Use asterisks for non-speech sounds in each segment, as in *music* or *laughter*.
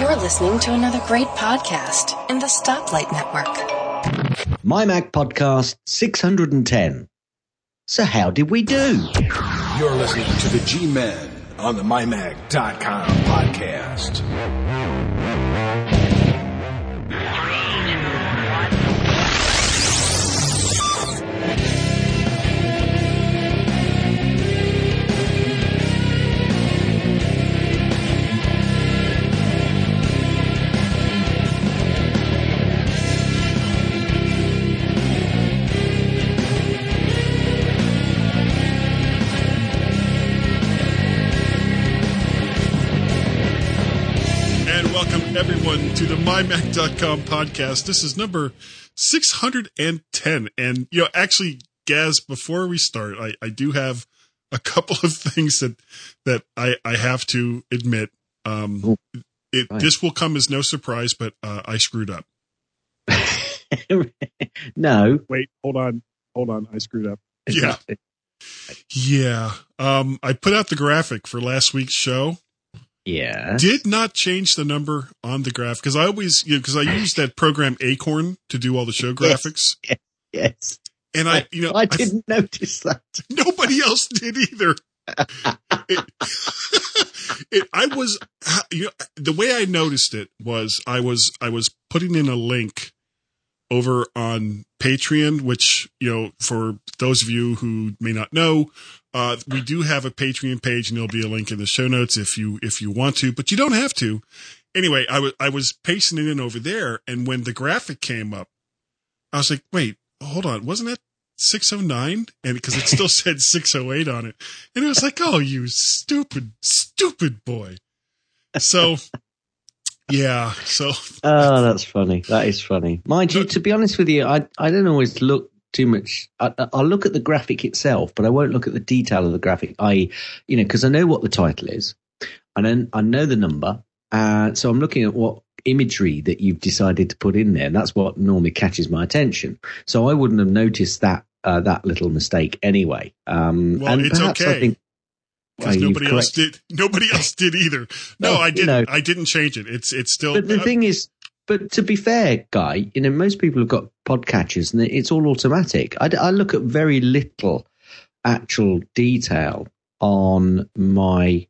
You're listening to another great podcast in the Stoplight Network. My Mac Podcast 610. So, how did we do? You're listening to the G Men on the MyMac.com podcast. To the MyMac.com podcast. This is number 610. And, you know, actually, Gaz, before we start, I, I do have a couple of things that, that I, I have to admit. Um, it, this will come as no surprise, but, uh, I screwed up. *laughs* no. Wait, hold on, hold on. I screwed up. Yeah. *laughs* Yeah. Um, I put out the graphic for last week's show. Yeah. Did not change the number on the graph because I always, you know, because I use that program Acorn to do all the show *laughs* graphics. Yes. And I, you know, I didn't notice that. *laughs* nobody else did either. it, *laughs* it, I was, you know, the way I noticed it was I was, I was putting in a link over on Patreon, which, you know, for those of you who may not know, uh, we do have a Patreon page and there'll be a link in the show notes if you, if you want to, but you don't have to. Anyway, I was, I was pasting it in over there. And when the graphic came up, I was like, wait, hold on. Wasn't that 609 and because it still *laughs* said 608 on it and it was like oh you stupid stupid boy so yeah so Oh, that's funny. That is funny. Mind you, to be honest with you, I I don't always look too much. I, I'll look at the graphic itself, but I won't look at the detail of the graphic. I, you know, because I know what the title is, and then I know the number, uh, so I'm looking at what imagery that you've decided to put in there, and that's what normally catches my attention. So I wouldn't have noticed that uh, that little mistake anyway. Um, Well, and it's perhaps I okay. think- because nobody else did. *laughs* Nobody else did either. No No, i didn't. know. i didn't change it. It's it's still But the uh, thing is, but to be fair, guy, you know, most people have got podcatchers and it's all automatic. I, I look at very little actual detail on my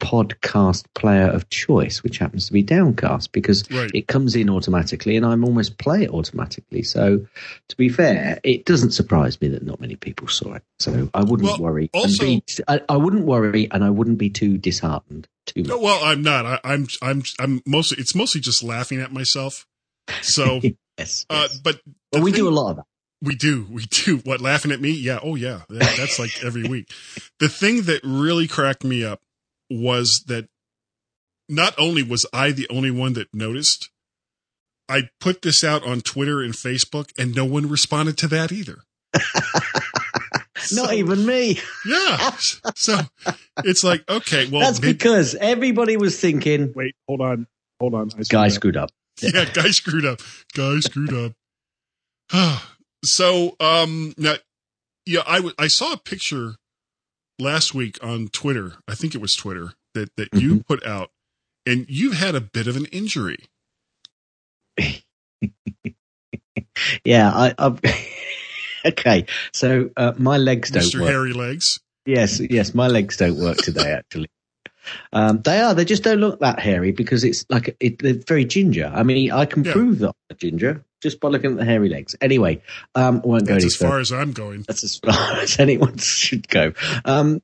podcast player of choice, which happens to be Downcast, because Right. it comes in automatically and I'm almost play it automatically. So, to be fair, it doesn't surprise me that not many people saw it. So I wouldn't Well, worry. also- be, I, I wouldn't worry, and I wouldn't be too disheartened too much. no, well i'm not I, i'm i'm i'm mostly it's mostly just laughing at myself so *laughs* yes, uh yes. but well, we thing- do a lot of that. We do. We do. What, laughing at me? Yeah. Oh, yeah. That, that's like every week. The thing that really cracked me up was that not only was I the only one that noticed, I put this out on Twitter and Facebook and no one responded to that either. *laughs* Not even me. Yeah. So it's like, okay, well, That's maybe- because everybody was thinking, Wait, hold on, hold on. I screwed guy up. screwed up. yeah, *laughs* guy screwed up. Guy screwed up. *sighs* so, um, now, yeah, I w- I saw a picture last week on Twitter. I think it was Twitter that that you put out, and you've had a bit of an injury. *laughs* Yeah, I. I've *laughs* okay, so uh, my legs don't Mr. work. Hairy Legs. Yes, yes, my legs don't work today. Actually, um, they are. They just don't look that hairy because it's like it, they're very ginger. I mean, I can Yeah. prove that I'm ginger just by looking at the hairy legs. Anyway, um, I won't go That's as far as I'm going. That's as far *laughs* as anyone should go. Um,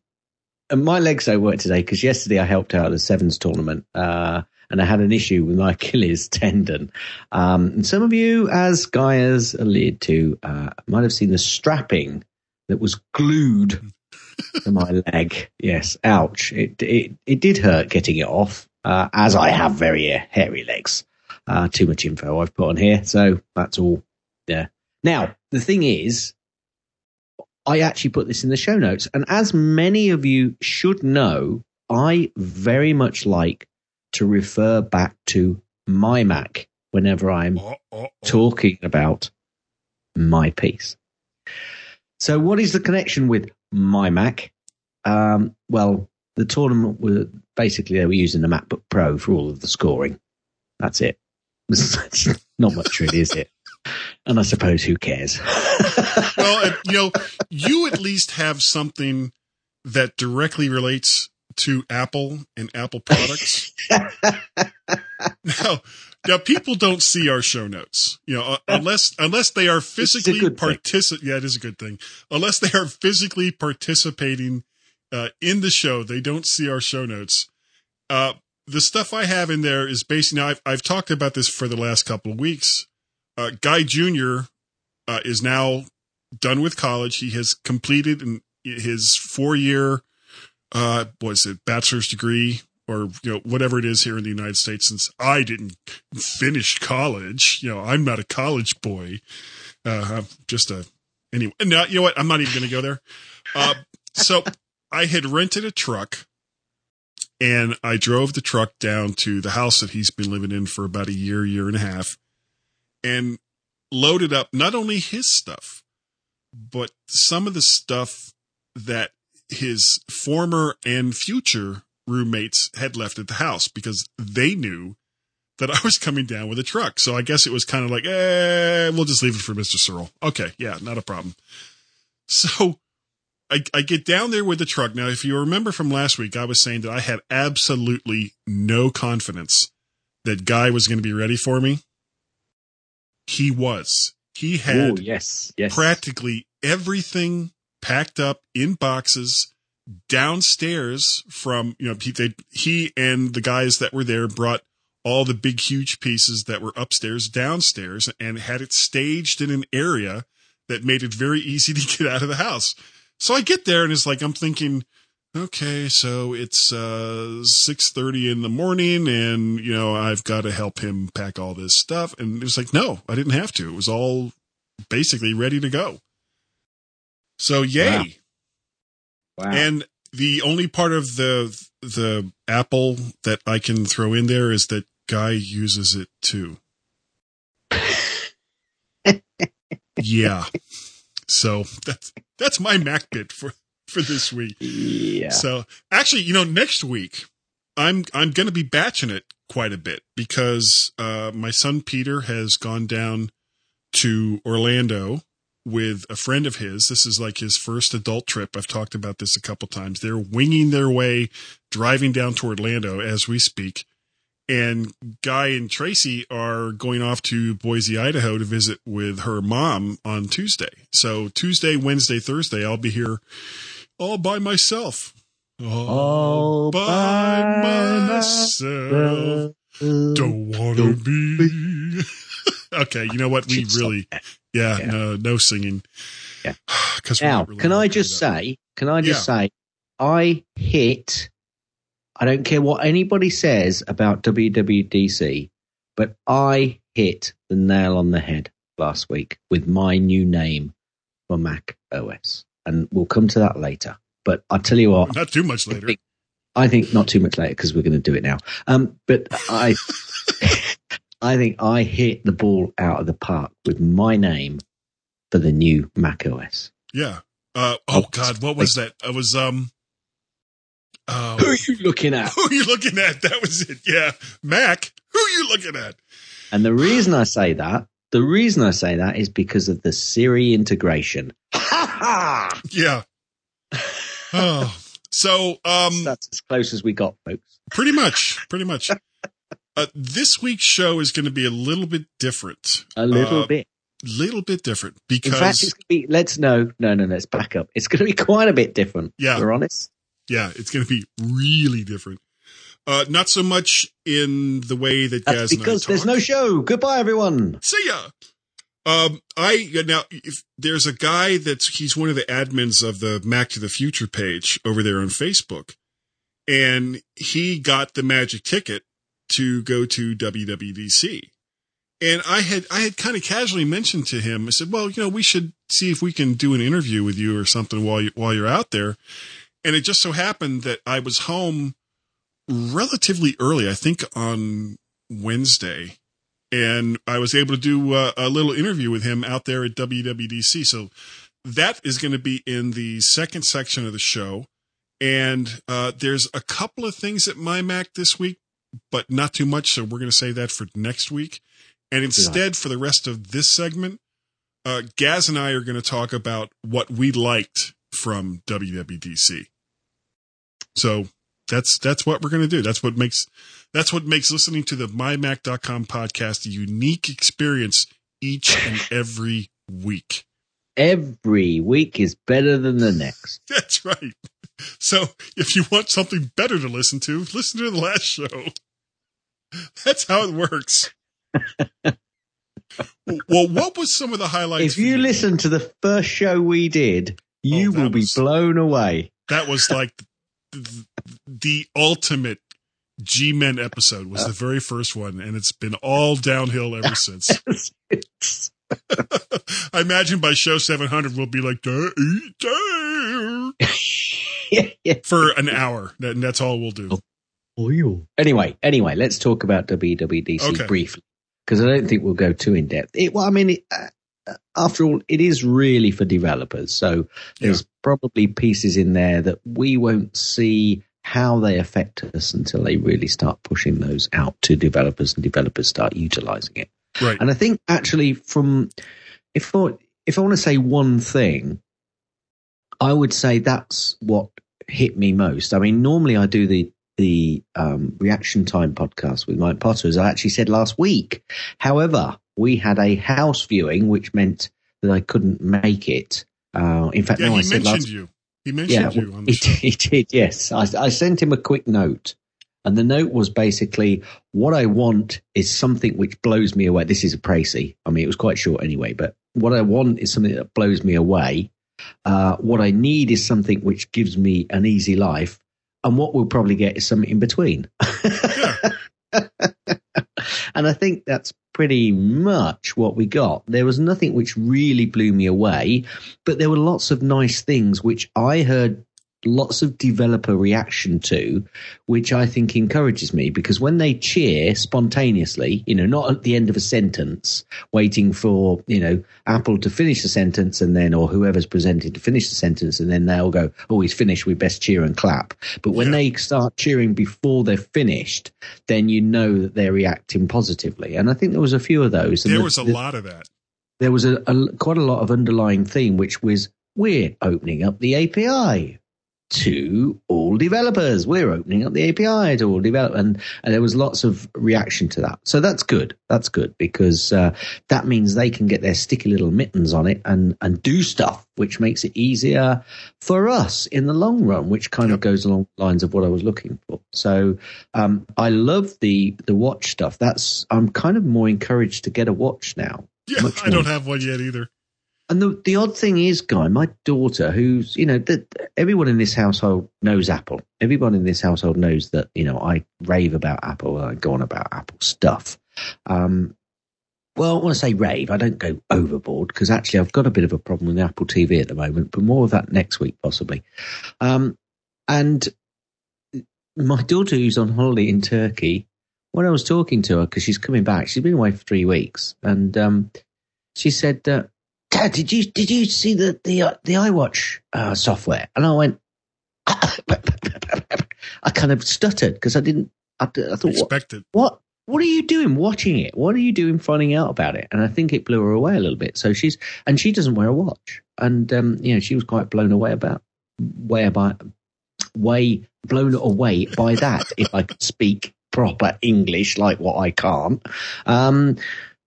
and my legs don't work today because yesterday I helped out at the sevens tournament, uh, and I had an issue with my *laughs* Achilles tendon. Um, and some of you, as Guy has alluded to, uh, might have seen the strapping that was glued to my *laughs* leg. Yes, ouch! It it it did hurt getting it off, uh, as I have very hairy legs. Uh, too much info I've put on here, so that's all. there. Now the thing is, I actually put this in the show notes. And as many of you should know, I very much like to refer back to my Mac whenever I'm Oh, oh, oh. talking about my piece. So, what is the connection with my Mac? Um, well, the tournament were basically they were using the MacBook Pro for all of the scoring. That's it. *laughs* Not much really, is it? And I suppose who cares? *laughs* well, you know, you at least have something that directly relates to Apple and Apple products. *laughs* now, now people don't see our show notes, you know, unless unless they are physically participating. Yeah, it is a good thing. Unless they are physically participating uh, in the show, they don't see our show notes. Uh, the stuff I have in there is basically now I've, I've talked about this for the last couple of weeks. Uh, Guy Jr. Uh, is now done with college. He has completed his four year, uh, was it bachelor's degree or, you know, whatever it is here in the United States since I didn't finish college. You know, I'm not a college boy. Uh, I'm just a, anyway, no, you know what? I'm not even going to go there. Uh, so I had rented a truck and I drove the truck down to the house that he's been living in for about a year, year and a half, and loaded up not only his stuff, but some of the stuff that his former and future roommates had left at the house because they knew that I was coming down with a truck. So I guess it was kind of like, eh, we'll just leave it for Mr. Serle. Okay, yeah, not a problem. So I, I get down there with the truck. Now, if you remember from last week, I was saying that I had absolutely no confidence that Guy was going to be ready for me. He was. He had Ooh, yes, yes. practically everything packed up in boxes downstairs from, you know, he, they, he and the guys that were there brought all the big, huge pieces that were upstairs downstairs and had it staged in an area that made it very easy to get out of the house. So I get there and it's like I'm thinking, okay, so it's uh 6:30 in the morning and you know, I've got to help him pack all this stuff and it was like, no, I didn't have to. It was all basically ready to go. So yay. Wow. wow. And the only part of the the apple that I can throw in there is that guy uses it too. *laughs* yeah. So that's that's my Mac bit for for this week. Yeah. So actually, you know, next week I'm I'm going to be batching it quite a bit because uh, my son Peter has gone down to Orlando with a friend of his. This is like his first adult trip. I've talked about this a couple times. They're winging their way, driving down to Orlando as we speak and Guy and Tracy are going off to Boise, Idaho to visit with her mom on Tuesday. So Tuesday, Wednesday, Thursday, I'll be here all by myself. All, all by, by myself. Don't want to be. *laughs* okay, you know what? We really, yeah, yeah, no, no singing. Yeah. *sighs* Cause now, really can I just say, can I just yeah. say, I hit I don't care what anybody says about WWDC, but I hit the nail on the head last week with my new name for Mac OS. And we'll come to that later. But I'll tell you what. Not too much later. I think, I think not too much later because we're going to do it now. Um, but I, *laughs* I think I hit the ball out of the park with my name for the new Mac OS. Yeah. Uh, oh God, what was that? I was, um, um, who are you looking at? *laughs* Who are you looking at? That was it. Yeah. Mac, who are you looking at? And the reason I say that, the reason I say that is because of the Siri integration. Ha ha! Yeah. *laughs* Oh. So, um, that's as close as we got, folks. Pretty much. Pretty much. uh, this week's show is going to be a little bit different. A little uh, bit. Little bit different because. In fact, it's going to be, let's no, no, no, let's back up. It's going to be quite a bit different. Yeah. We're honest. Yeah, it's going to be really different. Uh, not so much in the way that That's Gaz because there's no show. Goodbye, everyone. See ya. Um, I now if there's a guy that's he's one of the admins of the Mac to the Future page over there on Facebook, and he got the magic ticket to go to WWDC. And I had I had kind of casually mentioned to him. I said, "Well, you know, we should see if we can do an interview with you or something while you while you're out there." And it just so happened that I was home relatively early, I think on Wednesday, and I was able to do a, a little interview with him out there at WWDC. So that is going to be in the second section of the show. And uh, there's a couple of things at my Mac this week, but not too much. So we're going to save that for next week. And instead, for the rest of this segment, uh, Gaz and I are going to talk about what we liked from WWDC. So that's that's what we're going to do. That's what makes that's what makes listening to the mymac.com podcast a unique experience each and every week. Every week is better than the next. *laughs* That's right. So if you want something better to listen to, listen to the last show. That's how it works. *laughs* well, what was some of the highlights? If you listen to the first show we did, you Oh, will be blown away. that was like the, ultimate G-Men episode was the very first one, and it's been all downhill ever *laughs* since. *laughs* I imagine by show 700 we'll be like "Duh, duh," yeah, yeah. for an hour. That, and that's all we'll do. Oil. Anyway, anyway, let's talk about WWDC Okay. briefly because I don't think we'll go too in depth. It, well, I mean, it, uh, after all, it is really for developers, so there's probably pieces in there that we won't see how they affect us until they really start pushing those out to developers and developers start utilizing it. Right. And I think actually, from if I, if I want to say one thing, I would say that's what hit me most. I mean, normally I do the the um, reaction time podcast with Mike Potter, as I actually said last week. However, we had a house viewing, which meant that I couldn't make it. Uh, in fact, Yeah, no, I said mentioned last you. He mentioned you on the he, *laughs* he did, yes. I, I sent him a quick note, and the note was basically what I want is something which blows me away. This is a précis. I mean, it was quite short anyway, but what I want is something that blows me away. Uh, what I need is something which gives me an easy life, and what we'll probably get is something in between. *laughs* and I think that's pretty much what we got. There was nothing which really blew me away, but there were lots of nice things which I heard lots of developer reaction to, which I think encourages me because when they cheer spontaneously, you know, not at the end of a sentence, waiting for, you know, Apple to finish the sentence and then, or whoever's presented to finish the sentence and then they'll go, oh, he's finished, we best cheer and clap. But when they start cheering before they're finished, then you know that they're reacting positively. And I think there was a few of those. There the- was a the- lot of that. there was a, a quite a lot of underlying theme, which was we're opening up the API to all developers. We're opening up the API to all developers, and, and there was lots of reaction to that. So that's good. That's good because uh, that means they can get their sticky little mittens on it and and do stuff, which makes it easier for us in the long run, which kind of goes along the lines of what I was looking for. So um, I love the the watch stuff. That's I'm kind of more encouraged to get a watch now. Yeah, I don't have one yet either. And the the odd thing is, Guy, my daughter, who's you know, that everyone in this household knows Apple. Everyone in this household knows that you know I rave about Apple. I go on about Apple stuff. Um, well, want to say rave, I don't go overboard because actually I've got a bit of a problem with Apple TV at the moment. But more of that next week, possibly. Um, and my daughter, who's on holiday in Turkey, when I was talking to her because she's coming back, she's been away for three weeks, and um, she said. Uh, Dad, did you did you see the the uh, the iWatch uh, software? And I went, *laughs* I kind of stuttered because I didn't. I, I thought, what, Expected. what what are you doing watching it? What are you doing finding out about it? And I think it blew her away a little bit. So she's and she doesn't wear a watch, and um, you know she was quite blown away about way about way blown away by that. if I could speak proper English like what I can't. Um,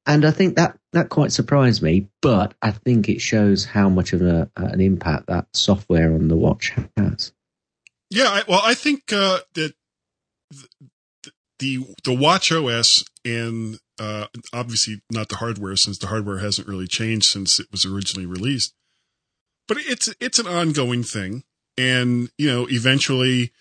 and I think that that quite surprised me, but I think it shows how much of a, an impact that software on the watch has. Yeah, I, well, I think uh, that th- the the Watch OS and uh, obviously not the hardware, since the hardware hasn't really changed since it was originally released. But it's it's an ongoing thing, and you know, eventually,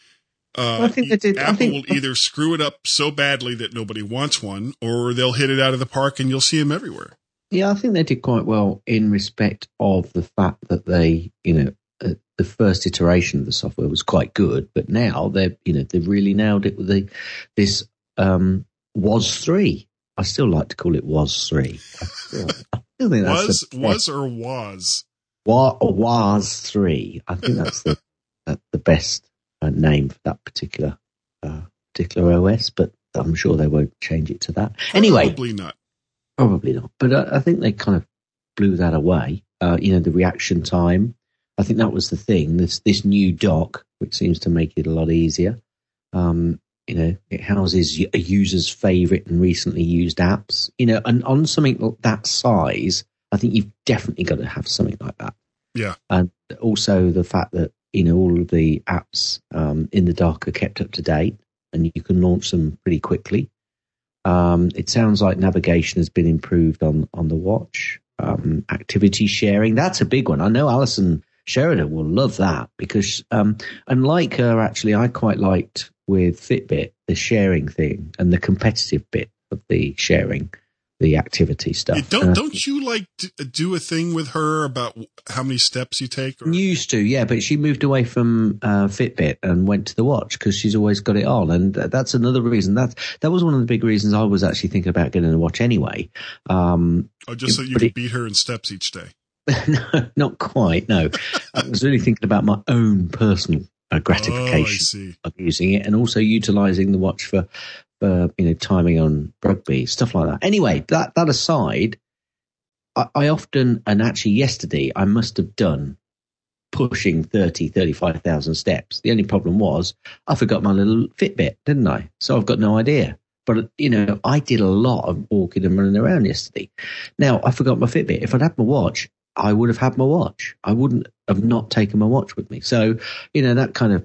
uh, I think they did- I Apple think- will either screw it up so badly that nobody wants one, or they'll hit it out of the park, and you'll see them everywhere. Yeah, I think they did quite well in respect of the fact that they, you know, uh, the first iteration of the software was quite good, but now they're, you know, they've really nailed it with the this um, was three. I still like to call it was three. I still, I still think that's Was the was or was? Wa- was three. I think that's the that, the best uh, name for that particular uh, particular OS, but I'm sure they won't change it to that. Anyway, Probably not. Probably not. But I, I think they kind of blew that away. Uh, you know, the reaction time. I think that was the thing. This this new dock, which seems to make it a lot easier. Um, you know, it houses a user's favorite and recently used apps. You know, and on something that size, I think you've definitely got to have something like that. Yeah. And also the fact that you know all of the apps um, in the dock are kept up to date, and you can launch them pretty quickly. Um, it sounds like navigation has been improved on on the watch. Um, activity sharing, that's a big one. I know Allison Sheridan will love that because, um, unlike her, actually, I quite liked with Fitbit the sharing thing and the competitive bit of the sharing, the activity stuff. Yeah, don't don't you like to do a thing with her about how many steps you take? Or, Used to, yeah, but she moved away from uh, Fitbit and went to the watch because she's always got it on, and that's another reason. That that was one of the big reasons I was actually thinking about getting a watch anyway. Um, or just so you can it- beat her in steps each day? *laughs* no, not quite. No, I was really thinking about my own personal uh, Oh, gratification see. of using it, and also utilizing the watch for, for you know timing on rugby stuff like that. Anyway, that that aside, I, I often and actually yesterday I must have done pushing 30, 35,000 steps. The only problem was I forgot my little Fitbit, didn't I? So I've got no idea. But you know, I did a lot of walking and running around yesterday. Now I forgot my Fitbit. If I'd had my watch, I would have had my watch. I wouldn't have not taken my watch with me. So you know that kind of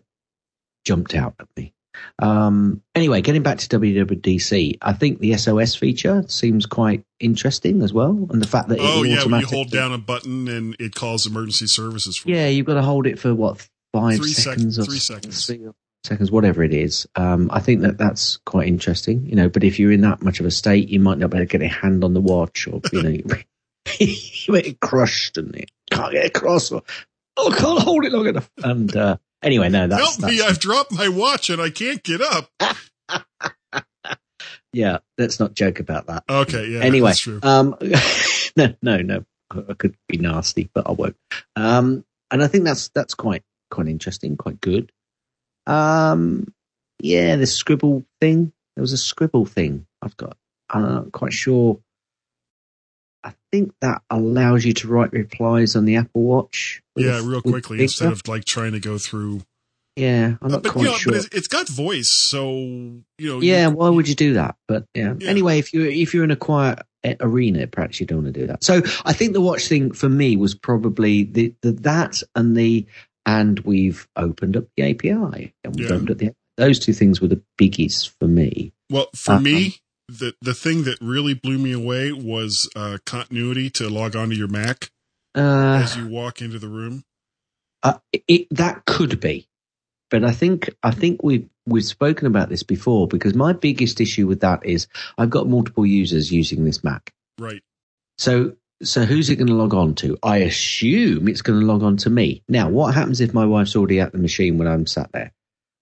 jumped out at me. Um, anyway, getting back to WWDC, I think the SOS feature seems quite interesting as well, and the fact that it Oh yeah, when you hold down a button and it calls emergency services. For. Yeah, you've got to hold it for what five Three sec- seconds or three seconds. three seconds, whatever it is. Um, I think that that's quite interesting, you know. But if you're in that much of a state, you might not be able to get a hand on the watch, or you know, *laughs* you get crushed and it can't get across, or oh, I can't hold it long enough. And uh, anyway, no, that's, Help me! that's I've dropped my watch and I can't get up. *laughs* yeah. Let's not joke about that. Okay, yeah. anyway, um, *laughs* no, no, no. I could be nasty, but I won't. Um, and I think that's that's quite quite interesting, quite good. Um, yeah, the scribble thing. There was a scribble thing. I've got. I'm not quite sure. I think that allows you to write replies on the Apple Watch. yeah, real quickly instead of like trying to go through. Yeah, I'm Uh, not but quite you know, sure. but it's, it's got voice, so you know. Yeah, you- why would you do that? But yeah. Yeah. Anyway, if you if you're in a quiet arena, perhaps you don't want to do that. So I think the watch thing for me was probably the, the that and the and we've opened up the API and we've Yeah. opened up the those two things were the biggies for me. Well, for Uh-huh. me, the the thing that really blew me away was uh, continuity to log onto your Mac Uh, as you walk into the room. uh, it, that could be, but I think I think we've we've spoken about this before because my biggest issue with that is I've got multiple users using this Mac. Right. So, so who's it going to log on to? I assume it's going to log on to me. Now, what happens if my wife's already at the machine when I'm sat there?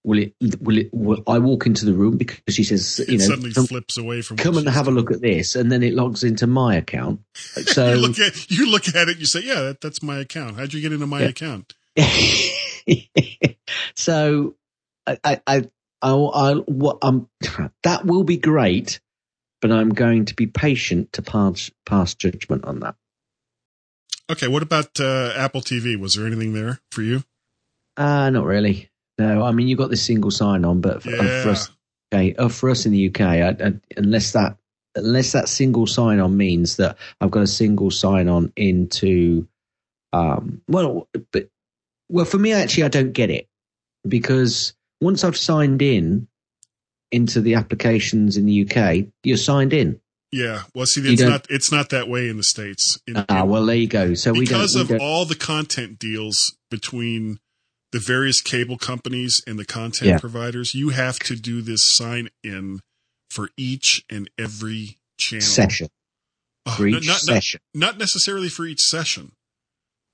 Will it? Will it? Will I walk into the room because she says, It you know, suddenly come, flips away from. come and have a look at this, and then it logs into my account. *laughs* So, you look at you look at it. You say, "Yeah, that, that's my account. How'd you get into my Yeah. account?" *laughs* so, I, I, I, I, I what um, *laughs* that will be great, but I'm going to be patient to pass pass judgment on that. Okay. What about uh, Apple TV? Was there anything there for you? Uh, not really. No, I mean you've got this single sign on, but for, Yeah. for us, okay, uh, for us in the UK, I, I, unless that unless that single sign on means that I've got a single sign on into, um, well, but well for me actually I don't get it because once I've signed in into the applications in the UK, you're signed in. Yeah. Well, see, it's don't- it's not that way in the states. In- Ah, well there you go. So we don't. because we of all the content deals between the various cable companies and the content Yeah. providers, you have to do this sign in for each and every channel. session Oh, for no, each not, not, session. not necessarily for each session,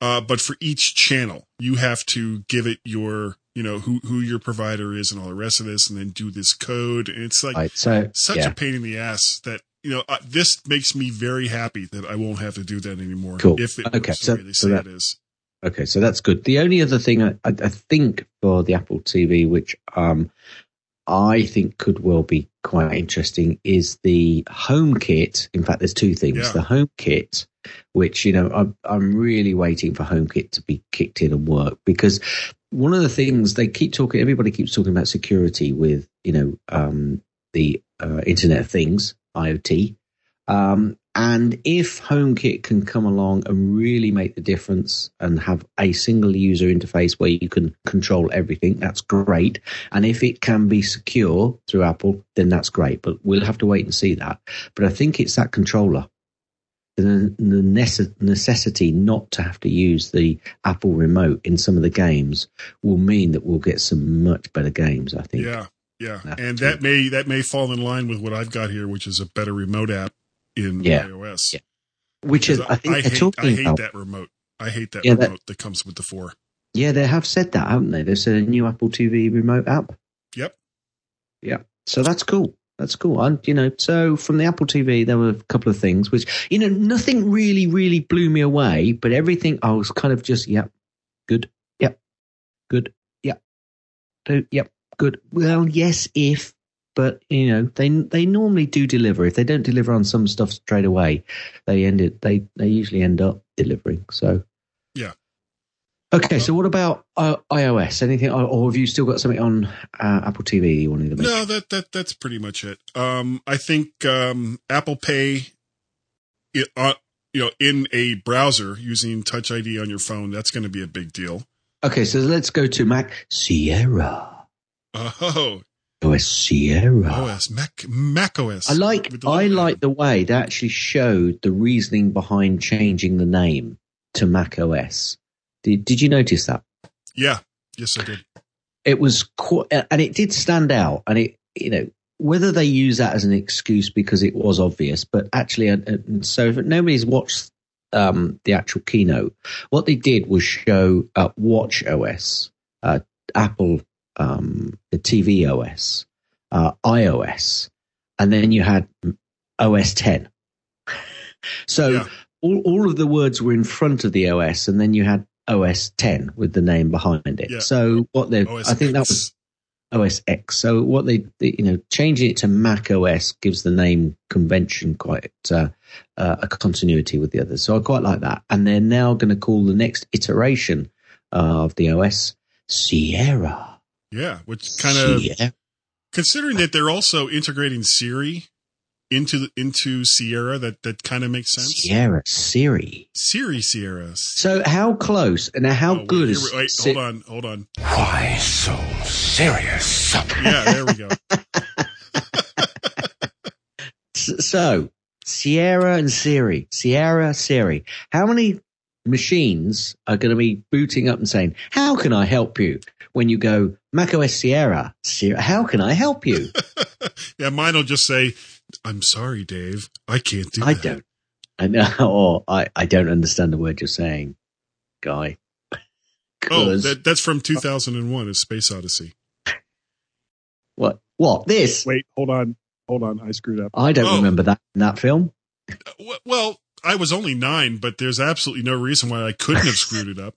uh, but for each channel, you have to give it your, you know, who who your provider is and all the rest of this, and then do this code. And it's like right. So such yeah. a pain in the ass that you know. Uh, this makes me very happy that I won't have to do that anymore. Cool. If it Okay, so- the way they so that- it is. Okay, so that's good. The only other thing I, I, think for the Apple TV, which um, I think could well be quite interesting, is the Home Kit. In fact, there's two things: Yeah. the Home Kit, which you know I'm I'm really waiting for Home Kit to be kicked in and work because one of the things they keep talking, everybody keeps talking about security with you know um, the uh, Internet of Things IoT. Um, and if HomeKit can come along and really make the difference and have a single user interface where you can control everything, that's great. And if it can be secure through Apple, then that's great. But we'll have to wait and see that. But I think it's that controller. The, the necessity not to have to use the Apple remote in some of the games will mean that we'll get some much better games, I think. Yeah, yeah, That's and true. that may that may fall in line with what I've got here, which is a better remote app in Yeah. iOS. Yeah. Which is I think I they're hate, I hate about. that remote. I hate that Yeah, remote that, comes with the four. Yeah, they have said that, haven't they? They've said a new Apple TV remote app. Yep. Yeah. So that's cool. That's cool. And, you know, so from the Apple TV, there were a couple of things which, you know, nothing really, really blew me away, but everything I was kind of just, yep, good, yep, good, yep, yep, good. Well, yes, if, but, you know, they they normally do deliver. If they don't deliver on some stuff straight away, they end it, they, they usually end up delivering. So, Yeah. Okay, so what about uh, iOS? Anything, or, have you still got something on uh, Apple TV you wanted to mention? No, that that that's pretty much it. Um, I think um, Apple Pay, it, uh, you know, in a browser using Touch ID on your phone, that's going to be a big deal. Okay, so let's go to Mac Sierra. Oh, OS Sierra. OS Mac Mac OS. I like the I like the way they actually showed the reasoning behind changing the name to Mac OS. Did Did you notice that? Yeah, yes, I did. It was qu- and it did stand out, and it you know whether they use that as an excuse because it was obvious, but actually, so if nobody's watched um, the actual keynote, what they did was show uh, Watch OS, uh, Apple, um, the TV OS, uh, iOS, and then you had OS 10. *laughs* so Yeah. all, all of the words were in front of the OS, and then you had OS 10 with the name behind it. Yeah. So what they, I think that was OS X. So what they, they, you know, changing it to Mac OS gives the name convention quite uh, uh, a continuity with the others. So I quite like that. And they're now going to call the next iteration of the OS Sierra. Yeah, which kind of Sierra. considering that they're also integrating Siri into the, into Sierra, that that kind of makes sense. Sierra Siri. Siri Sierra. So how close and how Oh, good here is we- wait, Si- hold on, hold on. Why so serious? Yeah, there we go. *laughs* So, Sierra and Siri, Sierra, Siri. How many machines are going to be booting up and saying, "How can I help you?" When you go macOS Sierra, Sierra, how can I help you? *laughs* yeah, mine will just say, "I'm sorry, Dave, I can't do I that." don't. I know, *laughs* or I, I don't understand the word you're saying, guy. *laughs* oh, that, that's from 2001, A Space Odyssey. what? What? This? Wait, hold on, hold on. I screwed up. I don't Oh. remember that in that film. Uh, Well, I was only nine, but there's absolutely no reason why I couldn't have screwed it up.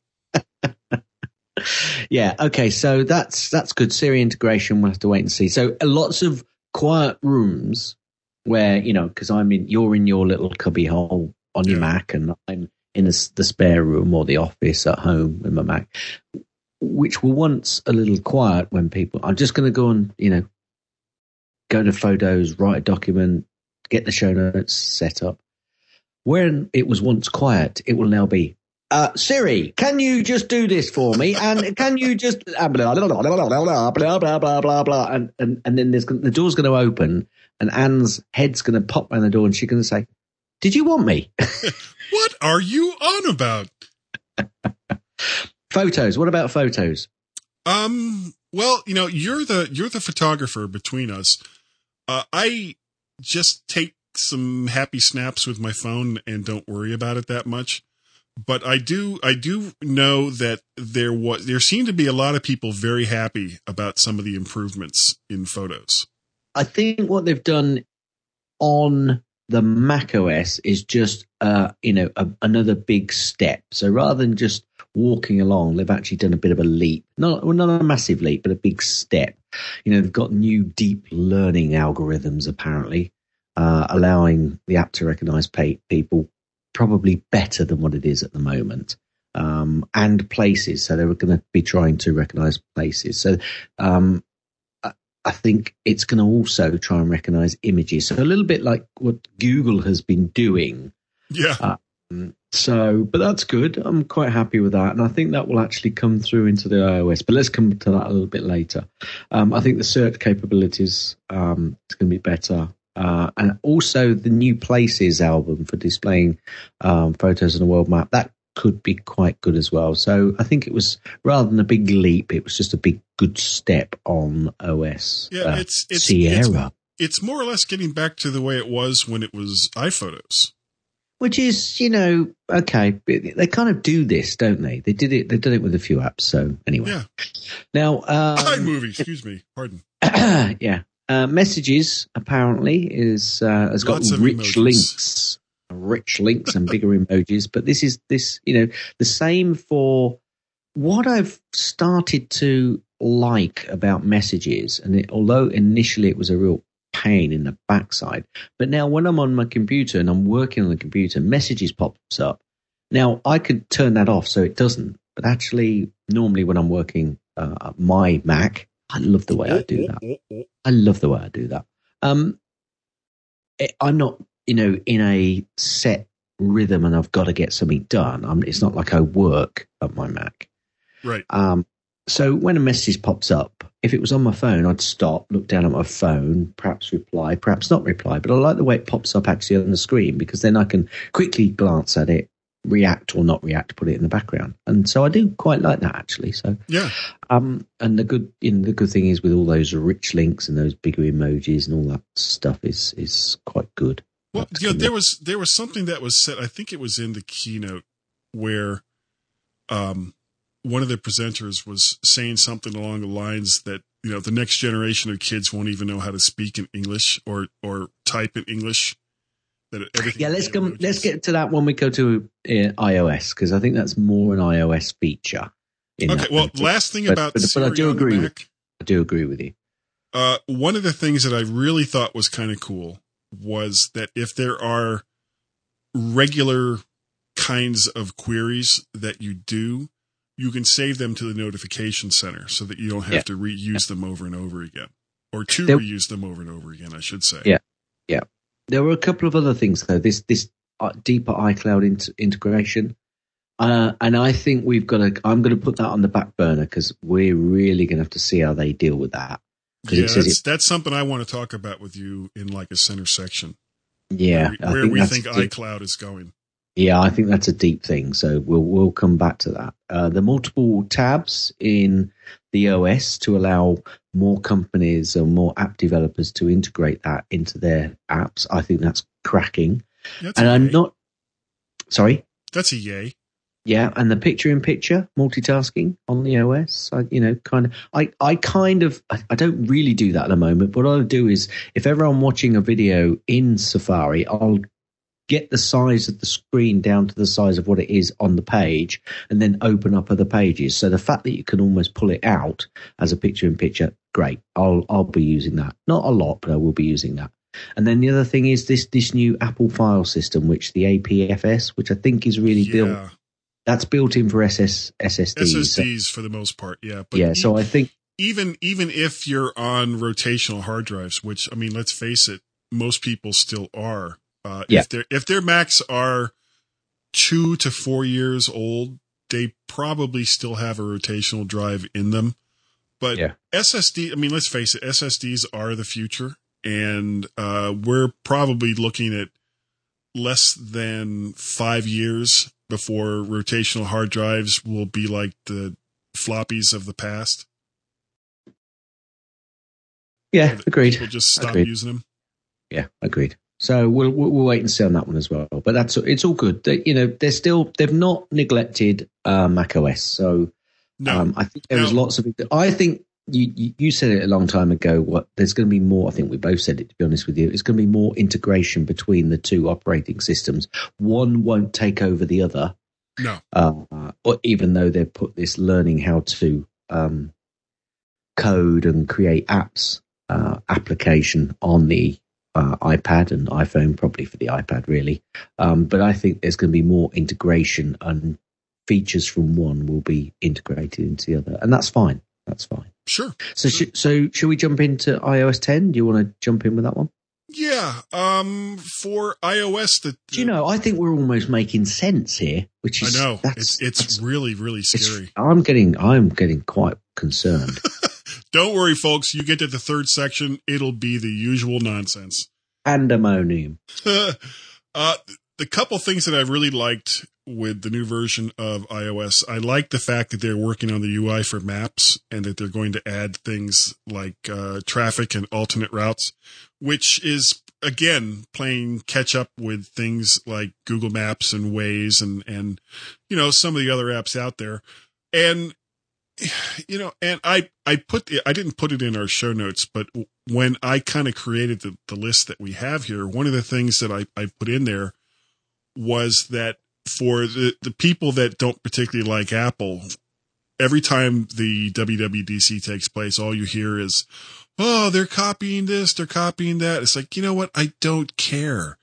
*laughs* yeah. Okay. So that's that's good. Siri integration. We'll have to wait and see. So uh, lots of quiet rooms where you know because I'm in. You're in your little cubby hole on your Yeah. Mac, and I'm in a s the spare room or the office at home with my Mac, which were once a little quiet when people. I'm just going to go and you know go to photos, write a document, get the show notes set up. When it was once quiet, it will now be uh, Siri, can you just do this for me? And can you just uh, blah blah blah blah blah blah blah blah blah blah blah and and and then there's the door's going to open and Anne's head's going to pop around the door and she's going to say, "Did you want me?" What are you on about? photos. What about photos? Um. Well, you know, you're the you're the photographer between us. Uh, I just take some happy snaps with my phone and don't worry about it that much. But I do I do know that there was there seemed to be a lot of people very happy about some of the improvements in photos. I think what they've done on the Mac OS is just, uh, you know, a, another big step. So rather than just walking along, they've actually done a bit of a leap. Not, well, not a massive leap, but a big step. You know, they've got new deep learning algorithms apparently, uh, allowing the app to recognize pay, people probably better than what it is at the moment. Um, and places. So they were going to be trying to recognize places. So um, I think it's going to also try and recognize images. So a little bit like what Google has been doing. Yeah. Um, so, but that's good. I'm quite happy with that, and I think that will actually come through into the iOS. But let's come to that a little bit later. Um, I think the search capabilities um, is going to be better. Uh, and also the new places album for displaying um, photos on a world map that could be quite good as well. So I think it was rather than a big leap, it was just a big good step on OS. Yeah, uh, it's it's Sierra, it's, it's more or less getting back to the way it was when it was iPhotos. which is you know okay. They kind of do this, don't they? They did it. They did it with a few apps. So anyway, Yeah. now *coughs* um, iMovie, excuse me, pardon. *coughs* yeah. Uh, messages apparently is uh, has got Lots of rich emojis. links, rich links and bigger emojis. But this is this you know the same for what I've started to like about messages. And it, although initially it was a real pain in the backside, but now when I'm on my computer and I'm working on the computer, messages pops up. Now I could turn that off so it doesn't. But actually, normally when I'm working uh, my Mac, I love the way I do that. I love the way I do that. Um, it, I'm not, you know, in a set rhythm and I've got to get something done. I'm, it's not like I work at my Mac. Right. Um, so when a message pops up, if it was on my phone, I'd stop, look down at my phone, perhaps reply, perhaps not reply. But I like the way it pops up actually on the screen because then I can quickly glance at it, react or not react, put it in the background. And so I do quite like that actually. So Yeah. um, and the good, the good thing is with all those rich links and those bigger emojis and all that stuff is is quite good. Well, That's you know, good. there was there was something that was said. I think it was in the keynote where, um, one of the presenters was saying something along the lines that you know the next generation of kids won't even know how to speak in English or or type in English. Yeah, let's come. Let's get to that when we go to uh, iOS because I think that's more an iOS feature. in Okay. Well, last thing but- about but- but I do agree with- I do agree with you. Uh, one of the things that I really thought was kind of cool was that if there are regular kinds of queries that you do, you can save them to the notification center so that you don't have Yeah. to reuse them over and over again, or to There- reuse them over and over again, I should say. Yeah. Yeah. There were a couple of other things though. This this uh, deeper iCloud int- integration, uh, and I think we've got to. I'm going to put that on the back burner because we're really going to have to see how they deal with that. Yeah, it that's, that's something I want to talk about with you in like a center section. Yeah, where, where think we think iCloud is going. Yeah, I think that's a deep thing. So we'll we'll come back to that. Uh, the multiple tabs in the OS to allow more companies or more app developers to integrate that into their apps. I think that's cracking. That's And I'm not sorry. That's a yay. Yeah, and the picture in picture multitasking on the OS. I, you know, kind of. I, I kind of. I, I don't really do that at the moment. But what I'll do is, if ever I'm watching a video in Safari, I'll get the size of the screen down to the size of what it is on the page, and then open up other pages. So the fact that you can almost pull it out as a picture in picture, great. I'll I'll be using that. Not a lot, but I will be using that. And then the other thing is this this new Apple file system, which the APFS, which I think is really built yeah. that's built in for SS, SSDs. So- SSDs for the most part. Yeah. But yeah, e- so I think even even if you're on rotational hard drives, which I mean, let's face it, most people still are. Uh, Yeah. If their if their Macs are two to four years old, they probably still have a rotational drive in them. But Yeah. SSD, I mean, let's face it, SSDs are the future, and uh, we're probably looking at less than five years before rotational hard drives will be like the floppies of the past. yeah, agreed. People just stop Agreed. using them. Yeah, agreed. So we'll, we'll we'll wait and see on that one as well. But that's it's all good. They, you know, they're still they've not neglected uh, Mac OS. So No, um, I think there is No. lots of. I think you, you you said it a long time ago. What there's going to be more. I think we both said it. To be honest with you, it's going to be more integration between the two operating systems. One won't take over the other. No. Uh, or even though they've put this learning how to um, code and create apps uh, application on the uh, iPad and iPhone, probably for the iPad, really. Um, but I think there's going to be more integration and features from one will be integrated into the other, and that's fine. That's fine. Sure. So, sh- so should we jump into iOS 10? Do you want to jump in with that one? Yeah. Um, for iOS, the, Do you know? I think we're almost making sense here, which is I know that's- it's it's really really scary. I'm getting I'm getting quite concerned. *laughs* Don't worry, folks. You get to the third section, it'll be the usual nonsense. Pandemonium. *laughs* uh, the couple things that I really liked with the new version of iOS, I like the fact that they're working on the UI for maps and that they're going to add things like uh, traffic and alternate routes, which is again playing catch up with things like Google Maps and Waze and and you know some of the other apps out there, and you know, and I I put I didn't put it in our show notes, but when I kind of created the, the list that we have here, one of the things that I, I put in there was that for the, the people that don't particularly like Apple, every time the WWDC takes place, all you hear is, oh, they're copying this, they're copying that. It's like, you know what? I don't care.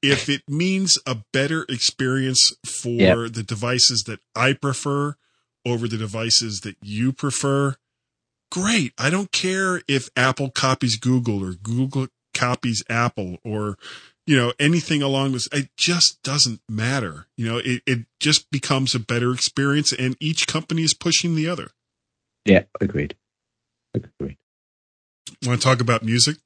If it means a better experience for Yep. the devices that I prefer over the devices that you prefer, great. I don't care if Apple copies Google or Google copies Apple or, you know, anything along this. It just doesn't matter. You know, it, it just becomes a better experience and each company is pushing the other. Yeah, agreed. Agreed. Want to talk about music?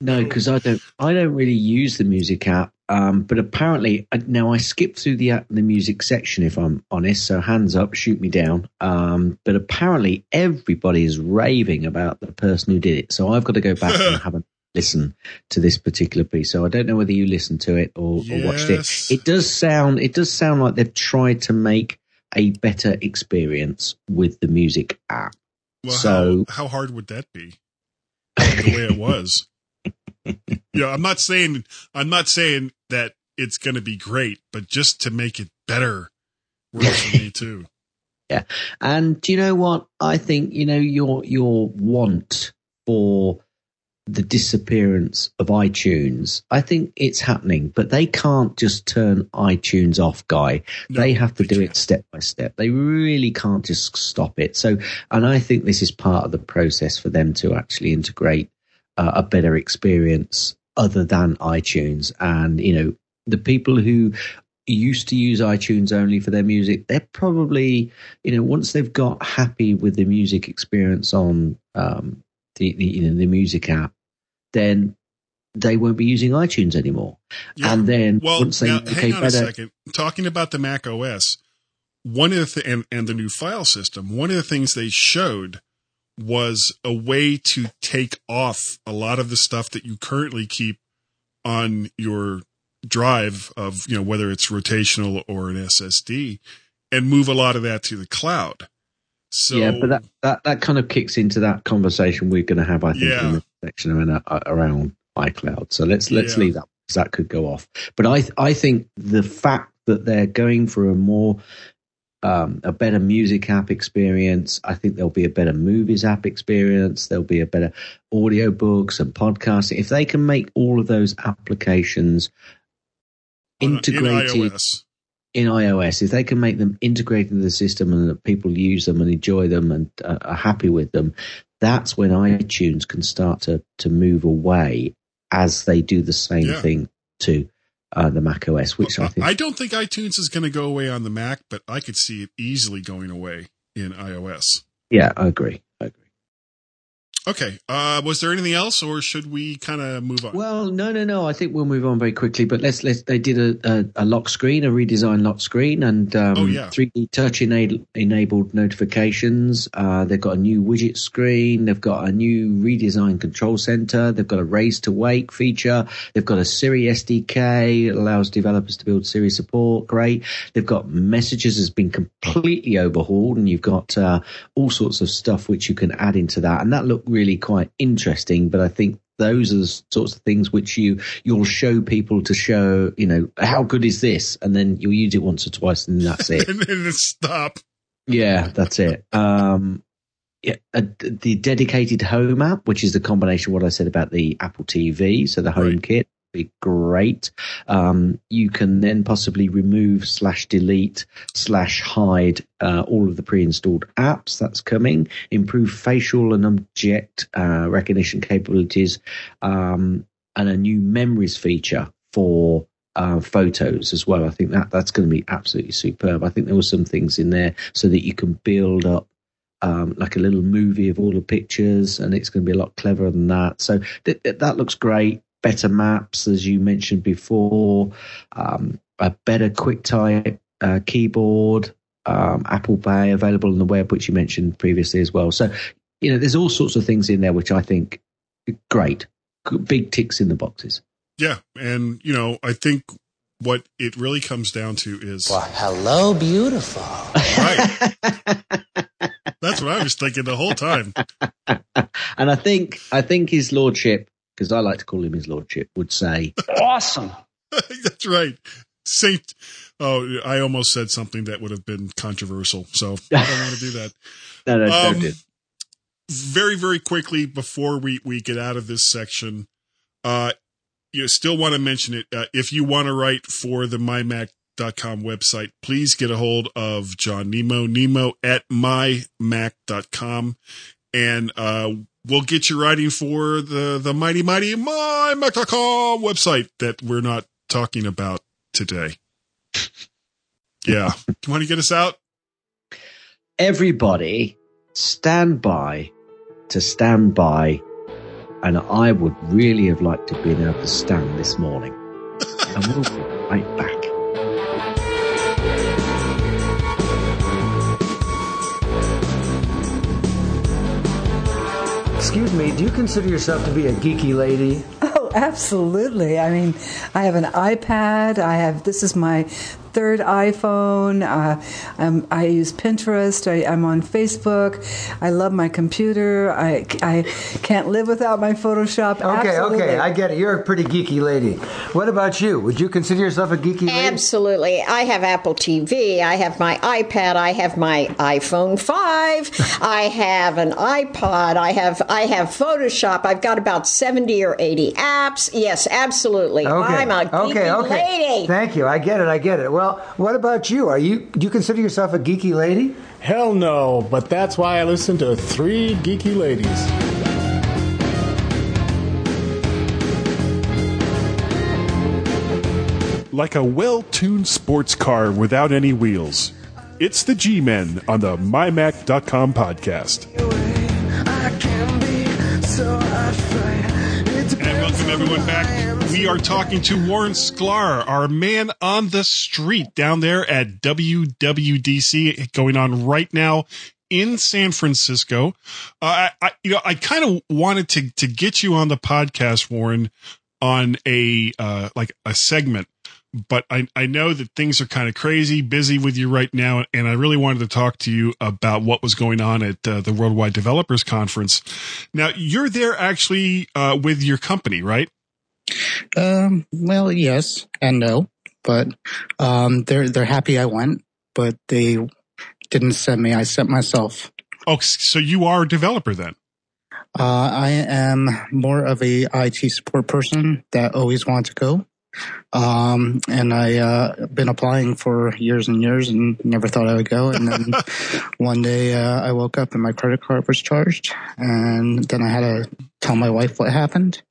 No, because I don't. I don't really use the music app. Um, but apparently, now I skip through the app, the music section. If I'm honest, so hands up, shoot me down. Um, but apparently, everybody is raving about the person who did it. So I've got to go back and *laughs* have a listen to this particular piece. So I don't know whether you listened to it or, or watched it. It does sound. It does sound like they've tried to make a better experience with the music app. Well, So- how, how hard would that be? The way it was. *laughs* yeah, I'm not saying I'm not saying that it's going to be great, but just to make it better works for me too. *laughs* Yeah, and do you know what? I think you know your your want for the disappearance of iTunes. I think it's happening, but they can't just turn iTunes off, guy. No, they have to they do can't. it step by step. They really can't just stop it. So, and I think this is part of the process for them to actually integrate uh, a better experience other than iTunes. And you know, the people who used to use iTunes only for their music, they're probably, you know, once they've got happy with the music experience on um, the, the you know the music app, then they won't be using iTunes anymore. Yeah. And then Well, once they now, hang on a better, second. Talking about the Mac OS, one of the th- and, and the new file system, one of the things they showed was a way to take off a lot of the stuff that you currently keep on your drive of, you know, whether it's rotational or an SSD and move a lot of that to the cloud. So yeah, but that, that that kind of kicks into that conversation we're going to have, I think, Yeah. in the section around, uh, around iCloud. So let's let's Yeah. leave that because that could go off. But I I think the fact that they're going for a more um, a better music app experience. I think there'll be a better movies app experience. There'll be a better audio books and podcasting. If they can make all of those applications on- integrated in iOS. in iOS, if they can make them integrated into the system and that people use them and enjoy them and uh, are happy with them, that's when iTunes can start to to move away as they do the same Yeah. thing to uh, the Mac OS, which I think I don't think iTunes is going to go away on the Mac, but I could see it easily going away in iOS. yeah, I agree. Okay. Uh, was there anything else, or should we kind of move on? Well, no, no, no. I think we'll move on very quickly. But let's let's. They did a, a, a lock screen, a redesigned lock screen, and um, Oh, yeah. 3D touch enabled, enabled notifications. Uh, they've got a new widget screen. They've got a new redesigned control center. They've got a raise to wake feature. They've got a Siri SDK. It allows developers to build Siri support. Great. They've got messages has been completely overhauled, and you've got uh, all sorts of stuff which you can add into that, and that looked really quite interesting. But I think those are the sorts of things which you you'll show people to show you know how good is this and then you'll use it once or twice and that's it *laughs* and then stop. yeah that's it um yeah, a, the dedicated home app, which is the combination of what I said about the Apple TV, so the home Right. kit, be great. Um, you can then possibly remove slash delete slash hide uh, all of the pre-installed apps. That's coming. Improve facial and object uh, recognition capabilities, um, and a new memories feature for uh, photos as well. I think that that's going to be absolutely superb. I think there were some things in there so that you can build up um, like a little movie of all the pictures, and it's going to be a lot cleverer than that. So th- th- that looks great. Better maps, as you mentioned before, um, a better QuickType uh, keyboard, um, Apple Pay available on the web, which you mentioned previously as well. So you know, there's all sorts of things in there which I think great, big ticks in the boxes. Yeah, and you know, I think what it really comes down to is Well, hello, beautiful. right. That's what I was thinking the whole time. *laughs* and I think I think his lordship, because I like to call him his lordship, would say Awesome. *laughs* That's right. Saint. Oh, I almost said something that would have been controversial, so I don't want to do that. *laughs* no, no, Um, do. very very quickly before we we get out of this section uh you still want to mention it uh, if you want to write for the mymac.com website please get a hold of john nemo nemo at mymac.com and uh we'll get you writing for the the mighty mighty mymac.com website that we're not talking about today *laughs* yeah Do you want to get us out Everybody, stand by to stand by, and I would really have liked to have been able to stand this morning. *laughs* and we'll be right back. Excuse me, do you consider yourself to be a geeky lady? Oh, absolutely. I mean, I have an iPad. I have this is my third iPhone. Uh, I'm, I use Pinterest. I, I'm on Facebook. I love my computer. I, I can't live without my Photoshop. Okay, Absolutely. okay, I get it. You're a pretty geeky lady. What about you? Would you consider yourself a geeky lady? Absolutely. I have Apple TV. I have my iPad. I have my iPhone 5. *laughs* I have an iPod. I have I have Photoshop. I've got about 70 or 80 apps. Yes, absolutely. Okay. I'm a geeky okay, okay. lady. Thank you. I get it. I get it. Well, what about you? Are you do you consider yourself a geeky lady? Hell no, but that's why I listen to three geeky ladies. like a well tuned sports car without any wheels. It's the G Men on the MyMac.com podcast. And welcome everyone back. We are talking to Warren Sklar, our man on the street down there at WWDC going on right now in San Francisco. Uh, I, you know, I kind of wanted to to get you on the podcast, Warren, on a uh, like a segment but I, I know that things are kind of crazy, busy with you right now, and I really wanted to talk to you about what was going on at uh, the Worldwide Developers Conference. Now, you're there actually uh, with your company, right? Um, well, yes and no, but um, they're they're happy I went, but they didn't send me. I sent myself. Oh, so you are a developer then? Uh, I am more of a IT support person that always wanted to go. Um, and I, uh, been applying for years and years and never thought I would go. And then *laughs* one day, uh, I woke up and my credit card was charged and then I had to tell my wife what happened.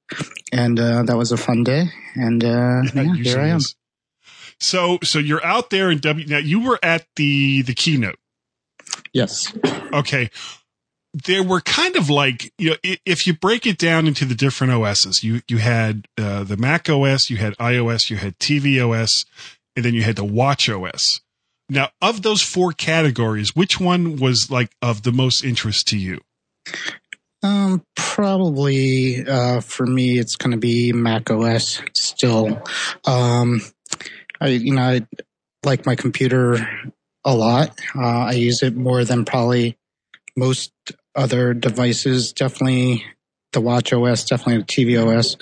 And, uh, that was a fun day. And, uh, *laughs* yeah, here Usually I am. So, so you're out there in W. Now, you were at the the keynote. Yes. Okay. There were kind of like you know if you break it down into the different OSs, you you had uh, the Mac OS, you had iOS, you had TV OS, and then you had the Watch OS. Now, of those four categories, which one was like of the most interest to you? Um, probably uh, for me, it's going to be Mac OS still. Um, I you know I like my computer a lot. Uh, I use it more than probably most other devices. Definitely the Watch OS, definitely the TV OS.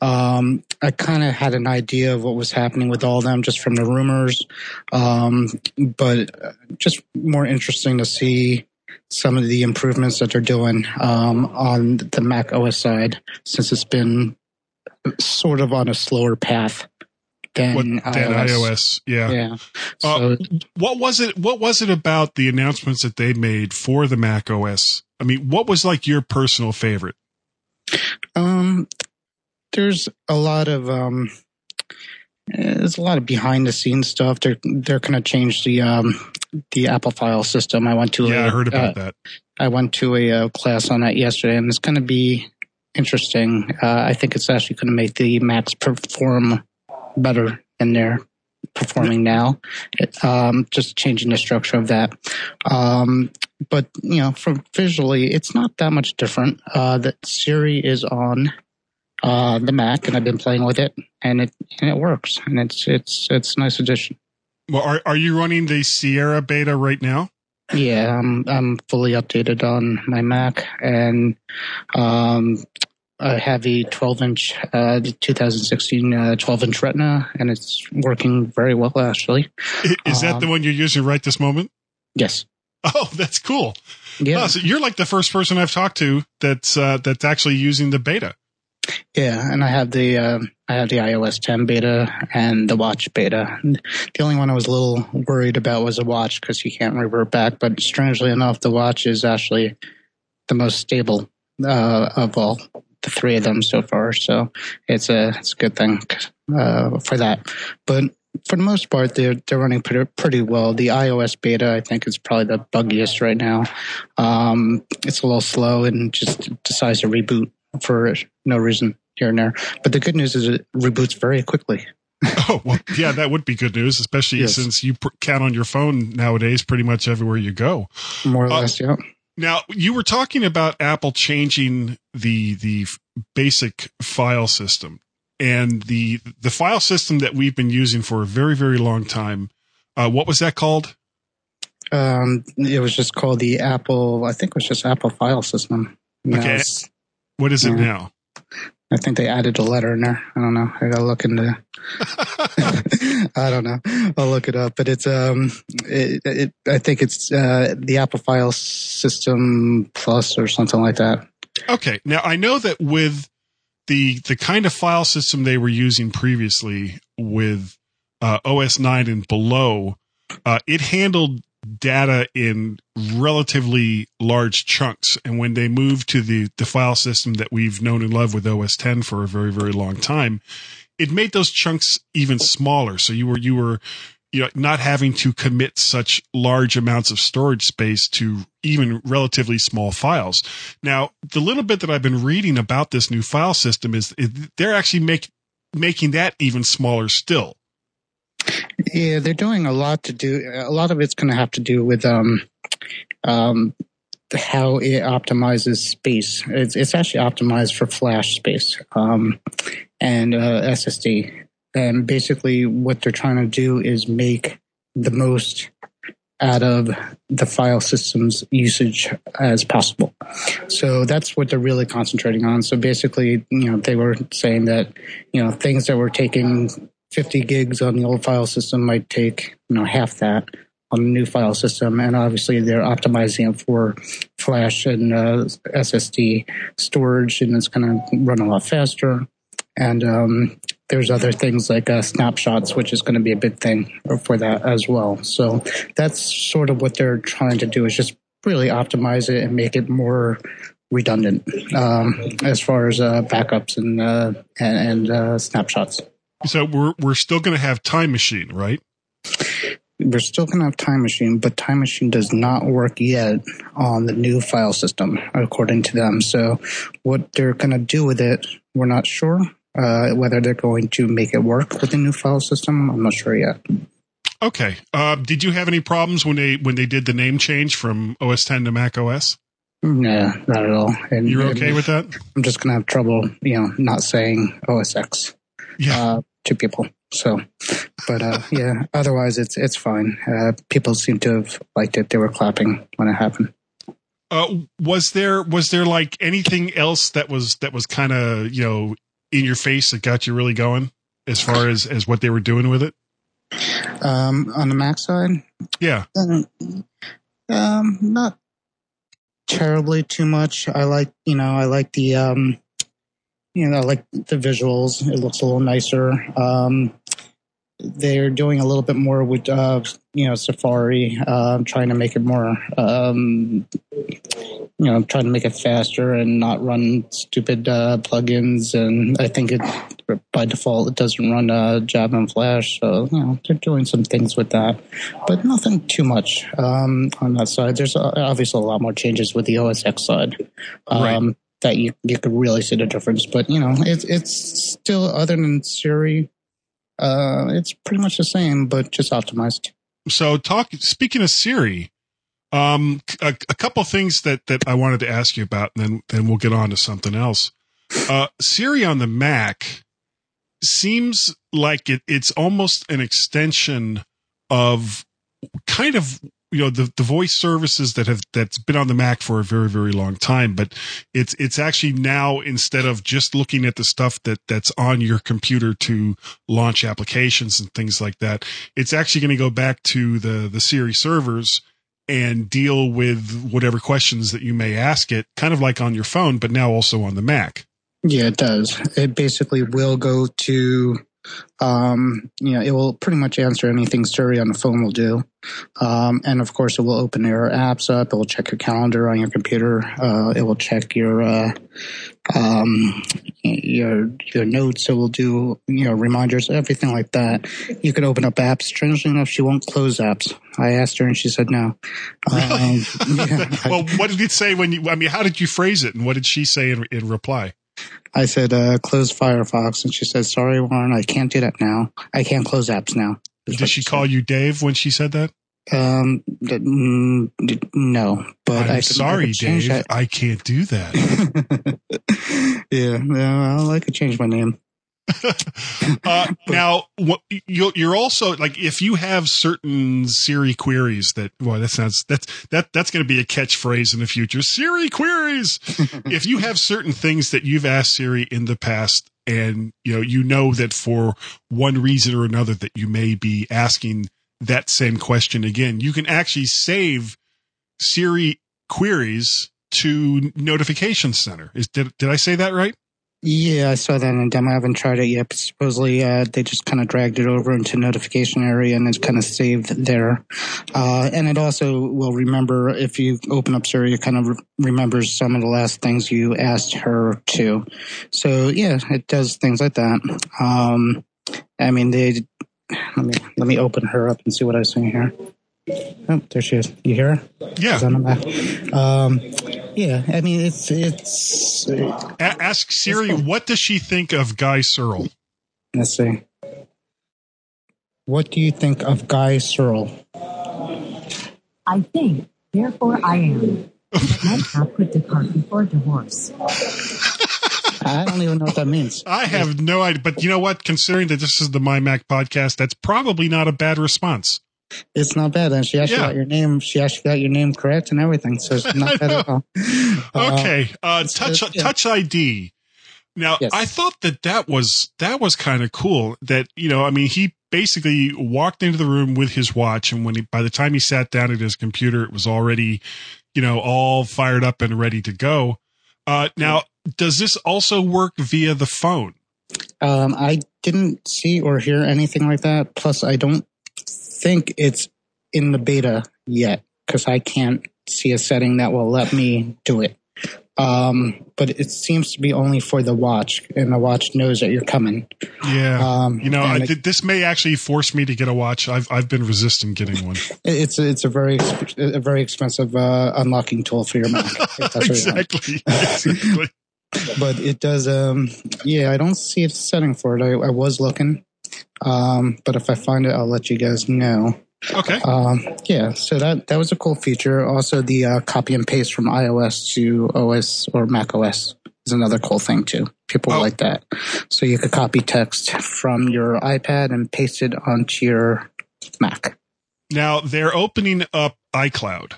Um, I kind of had an idea of what was happening with all of them just from the rumors, um, but just more interesting to see some of the improvements that they're doing um, on the Mac OS side, since it's been sort of on a slower path than, What, than iOS. iOS. Yeah. Yeah. Uh, So what was it? What was it about the announcements that they made for the Mac OS? I mean, what was like your personal favorite? Um, there's a lot of um, there's a lot of behind the scenes stuff. They're they're going to change the um the Apple file system. I went to Yeah, a, I heard about uh, that. I went to a uh, class on that yesterday, and it's going to be interesting. Uh, I think it's actually going to make the Macs perform better than they're performing now. It, um, just changing the structure of that. Um, but you know, from visually, it's not that much different. Uh, that Siri is on uh, the Mac, and I've been playing with it, and it and it works, and it's it's it's a nice addition. Well, are are you running the Sierra beta right now? Yeah, I'm I'm fully updated on my Mac, and um, I have a 12 inch, uh, the 2016 uh, 12 inch Retina, and it's working very well actually. Is that the Um, one you're using right this moment? Yes. Oh, that's cool. Yeah. Oh, so you're like the first person I've talked to that's uh, that's actually using the beta. Yeah, and I have the um I have the iOS 10 beta and the Watch beta. The only one I was a little worried about was the Watch because you can't revert back. But strangely enough, the Watch is actually the most stable uh, of all the three of them so far. So it's a it's a good thing uh, for that. But for the most part, they're they're running pretty pretty well. The iOS beta, I think, is probably the buggiest right now. Um, it's a little slow and just decides to reboot for no reason here and there. But the good news is it reboots very quickly. *laughs* Oh, well, yeah, that would be good news, especially Yes. since you pr- count on your phone nowadays pretty much everywhere you go. More or Uh, less, yeah. Now, you were talking about Apple changing the the basic file system and the the file system that we've been using for a very very long time. Uh, what was that called? Um, it was just called the Apple. I think it was just Apple File System. Now Okay. What is it Yeah. now? I think they added a letter in there. I don't know. I gotta look into. *laughs* *laughs* I don't know. I'll look it up. But it's um, it, it I think it's uh the Apple File System Plus or something like that. Okay. Now I know that with the the kind of file system they were using previously with uh, OS nine and below, uh, it handled data in relatively large chunks. And when they moved to the the file system that we've known and loved with OS ten for a very very long time, it made those chunks even smaller. So you were you were you know not having to commit such large amounts of storage space to even relatively small files. Now, the little bit that I've been reading about this new file system is it- they're actually make, making that even smaller still. Yeah, they're doing a lot to do. A lot of it's going to have to do with um, um, how it optimizes space. It's, it's actually optimized for flash space um, and uh, SSD. And basically, what they're trying to do is make the most out of the file system's usage as possible. So that's what they're really concentrating on. So basically, you know, they were saying that, you know, things that were taking 50 gigs on the old file system might take, you know, half that on the new file system. And obviously they're optimizing it for flash and uh, SSD storage and it's going to run a lot faster. And um, there's other things like uh, snapshots, which is going to be a big thing for that as well. So that's sort of what they're trying to do is just really optimize it and make it more redundant um, as far as uh, backups and uh, and, and uh, snapshots. So we're we're still going to have Time Machine, right? We're still going to have Time Machine, but Time Machine does not work yet on the new file system, according to them. So, what they're going to do with it, we're not sure. Uh, whether they're going to make it work with the new file system, I'm not sure yet. Okay. Uh, did you have any problems when they when they did the name change from OS 10 to Mac OS? Nah, not at all. And You're okay with that? I'm just going to have trouble, you know, not saying OS X Yeah. uh, to people. So, but uh, *laughs* yeah, otherwise it's it's fine. Uh, people seem to have liked it. They were clapping when it happened. Uh, was there was there like anything else that was that was kind of you know in your face that got you really going as far as as what they were doing with it? Um, on the Mac side, Yeah. um, not terribly too much. I like, you know, I like the, um, you know, I like the visuals. It looks a little nicer. Um, they're doing a little bit more with, uh, you know, Safari, uh, trying to make it more, um, you know, trying to make it faster and not run stupid uh, plugins. And I think it, by default, it doesn't run uh, Java and Flash. So, you know, they're doing some things with that, but nothing too much um, on that side. There's uh, obviously a lot more changes with the OS X side. Um, That you you could really see the difference, but you know it's it's still other than Siri, uh, it's pretty much the same, but just optimized. So talk speaking of Siri, um, a, a couple things that that I wanted to ask you about, and then then we'll get on to something else. Uh, Siri on the Mac seems like it, it's almost an extension of kind of you know the the voice services that have that's been on the Mac for a very very long time, but it's it's actually now instead of just looking at the stuff that that's on your computer to launch applications and things like that, it's actually going to go back to the the Siri servers and deal with whatever questions that you may ask it, kind of like on your phone, but now also on the Mac. Yeah, it does. It basically will go to, um, you know, it will pretty much answer anything Siri on the phone will do. Um, and of course, it will open your apps up. It will check your calendar on your computer. Uh, it will check your, uh, um, your, your notes. It will do, you know, reminders, everything like that. You can open up apps. Strangely enough, she won't close apps. I asked her and she said no. Um, yeah, *laughs* well, what did it say when you? I mean, how did you phrase it, and what did she say in, in reply? I said, uh, close Firefox. And she said, sorry, Warren, I can't do that now. I can't close apps now. Did she call you Dave when she said that? Um, d- mm, d- no, but I'm I sorry, Dave. that. I can't do that. *laughs* yeah, no, well, I could change my name. Uh, now, what, you're, you're also like if you have certain Siri queries that well, that sounds that's that that's going to be a catchphrase in the future. Siri queries. *laughs* if you have certain things that you've asked Siri in the past, and you know you know that for one reason or another that you may be asking that same question again, you can actually save Siri queries to Notification Center. Is did did I say that right? Yeah, I saw that in a demo. I haven't tried it yet, but supposedly uh, they just kind of dragged it over into notification area and it's kind of saved there. Uh, and it also will remember if you open up Siri, it kind of re- remembers some of the last things you asked her to. So yeah, it does things like that. Um, I mean, they let me let me open her up and see what I see here. Oh, there she is. You hear her? Yeah. She's on the back. Um, yeah. I mean, it's it's. A- ask Siri what does she think of Guy Serle? Let's see. What do you think of Guy Serle? I think, therefore I am. But men have put the cart before the horse. I don't even know what that means. I have no idea, but you know what? Considering that this is the My Mac podcast, that's probably not a bad response. It's not bad, and she actually Yeah. got your name. She actually got your name correct and everything, so it's not bad at all. *laughs* Uh, Okay, uh, touch it's- yeah. touch ID. Now, Yes. I thought that that was that was kind of cool. That you know, I mean, he basically walked into the room with his watch, and when he by the time he sat down at his computer, it was already, you know, all fired up and ready to go. Uh, now, does this also work via the phone? Um, I didn't see or hear anything like that. Plus, I don't think it's in the beta yet because I can't see a setting that will let me do it. Um, but it seems to be only for the watch, and the watch knows that you're coming. Yeah, Um, you know, I, it- this may actually force me to get a watch. I've I've been resisting getting one. *laughs* It's it's a very a very expensive uh, unlocking tool for your Mac. if that's what you want. exactly, *laughs* exactly. but it does um yeah i don't see a setting for it i, I was looking um but if i find it i'll let you guys know Okay. um yeah so that that was a cool feature also the uh, copy and paste from ios to os or mac os is another cool thing too people Oh. like that so you could copy text from your ipad and paste it onto your mac Now they're opening up iCloud.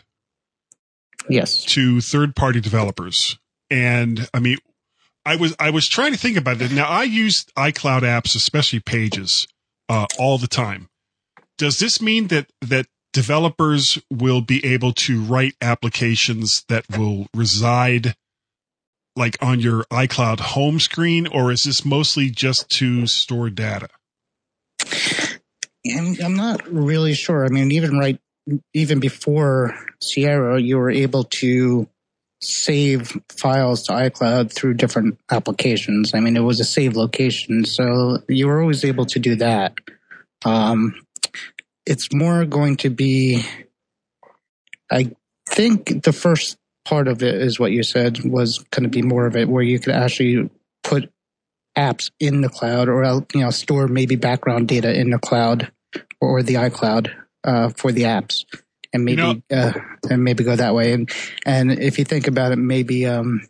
Yes. to third party developers. And I mean, I was I was trying to think about it. Now I use iCloud apps, especially Pages, uh, all the time. Does this mean that that developers will be able to write applications that will reside like on your iCloud home screen, or is this mostly just to store data? I'm, I'm not really sure. I mean, even right, even before Sierra, you were able to save files to iCloud through different applications. I mean, it was a save location, so you were always able to do that. Um, it's more going to be, I think the first part of it is what you said was going to be more of it where you could actually put apps in the cloud or you know store maybe background data in the cloud or the iCloud uh, for the apps and maybe You uh, and maybe go that way. And and if you think about it maybe um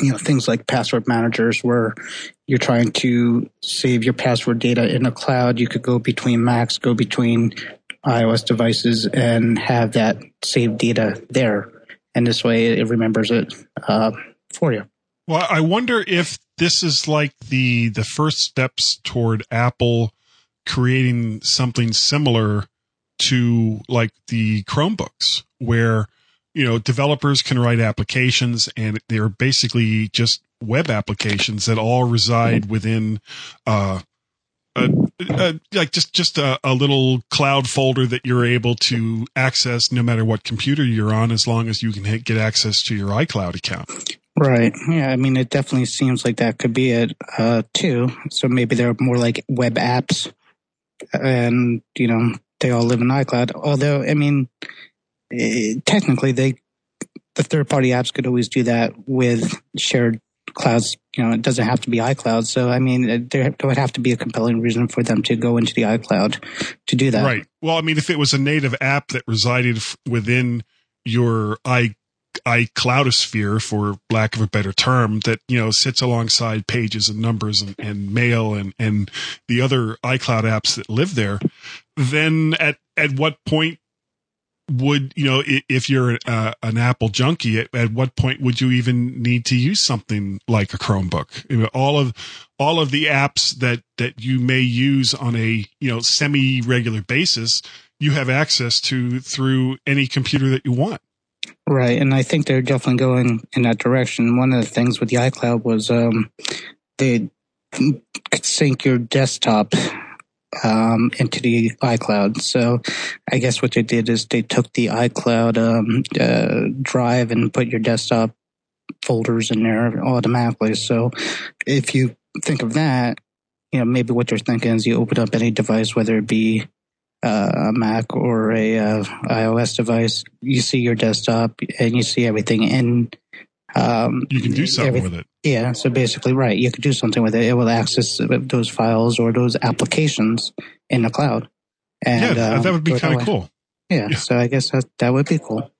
you know things like password managers where you're trying to save your password data in the cloud you could go between Macs go between iOS devices and have that saved data there. And this way it remembers it uh, for you. Well, I wonder if this is like the the first steps toward Apple creating something similar to like the Chromebooks, where you know developers can write applications and they're basically just web applications that all reside within uh, a, a, like just just a, a little cloud folder that you're able to access no matter what computer you're on, as long as you can hit, get access to your iCloud account. Right. Yeah. I mean, it definitely seems like that could be it, uh, too. So maybe they're more like web apps and, you know, they all live in iCloud. Although, I mean, eh, technically they, the third party apps could always do that with shared clouds. You know, it doesn't have to be iCloud. So, I mean, eh, there, there would have to be a compelling reason for them to go into the iCloud to do that. Right. Well, I mean, if it was a native app that resided within your i iCloudosphere, for lack of a better term, that you know sits alongside Pages and Numbers and, and Mail and and the other iCloud apps that live there, then at at what point would you know if you're uh, an Apple junkie, at, at what point would you even need to use something like a Chromebook? You know, all of all of the apps that that you may use on a you know semi regular basis, you have access to through any computer that you want. Right, and I think they're definitely going in that direction. One of the things with the iCloud was um, they could sync your desktop um, into the iCloud. So I guess what they did is they took the iCloud um, uh, drive and put your desktop folders in there automatically. So if you think of that, you know, maybe what they're thinking is you open up any device, whether it be a Mac or a uh, iOS device, you see your desktop and you see everything in. Um, You can do something with it. Yeah, so basically, right, you could do something with it. It will access those files or those applications in the cloud. And, yeah, uh, that would be kind of cool. Yeah, so I guess that, that would be cool.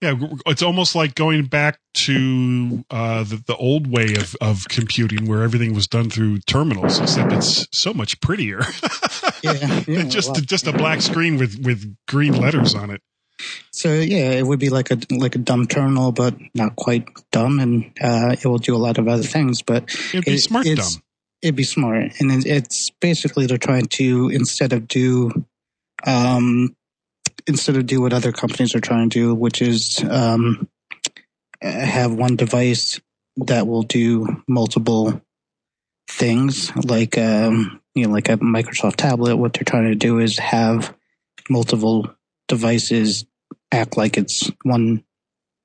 Yeah, it's almost like going back to uh, the, the old way of, of computing where everything was done through terminals, except it's so much prettier. *laughs* Yeah, yeah, just well- just a black screen with, with green letters on it. So yeah, it would be like a like a dumb terminal, but not quite dumb, and uh, it will do a lot of other things. But It'd be it- smart dumb. It'd be smart, and it- it's basically they're trying to instead of do, um, instead of do what other companies are trying to do, which is um, have one device that will do multiple things, like um, you know, like a Microsoft tablet. What they're trying to do is have multiple devices act like it's one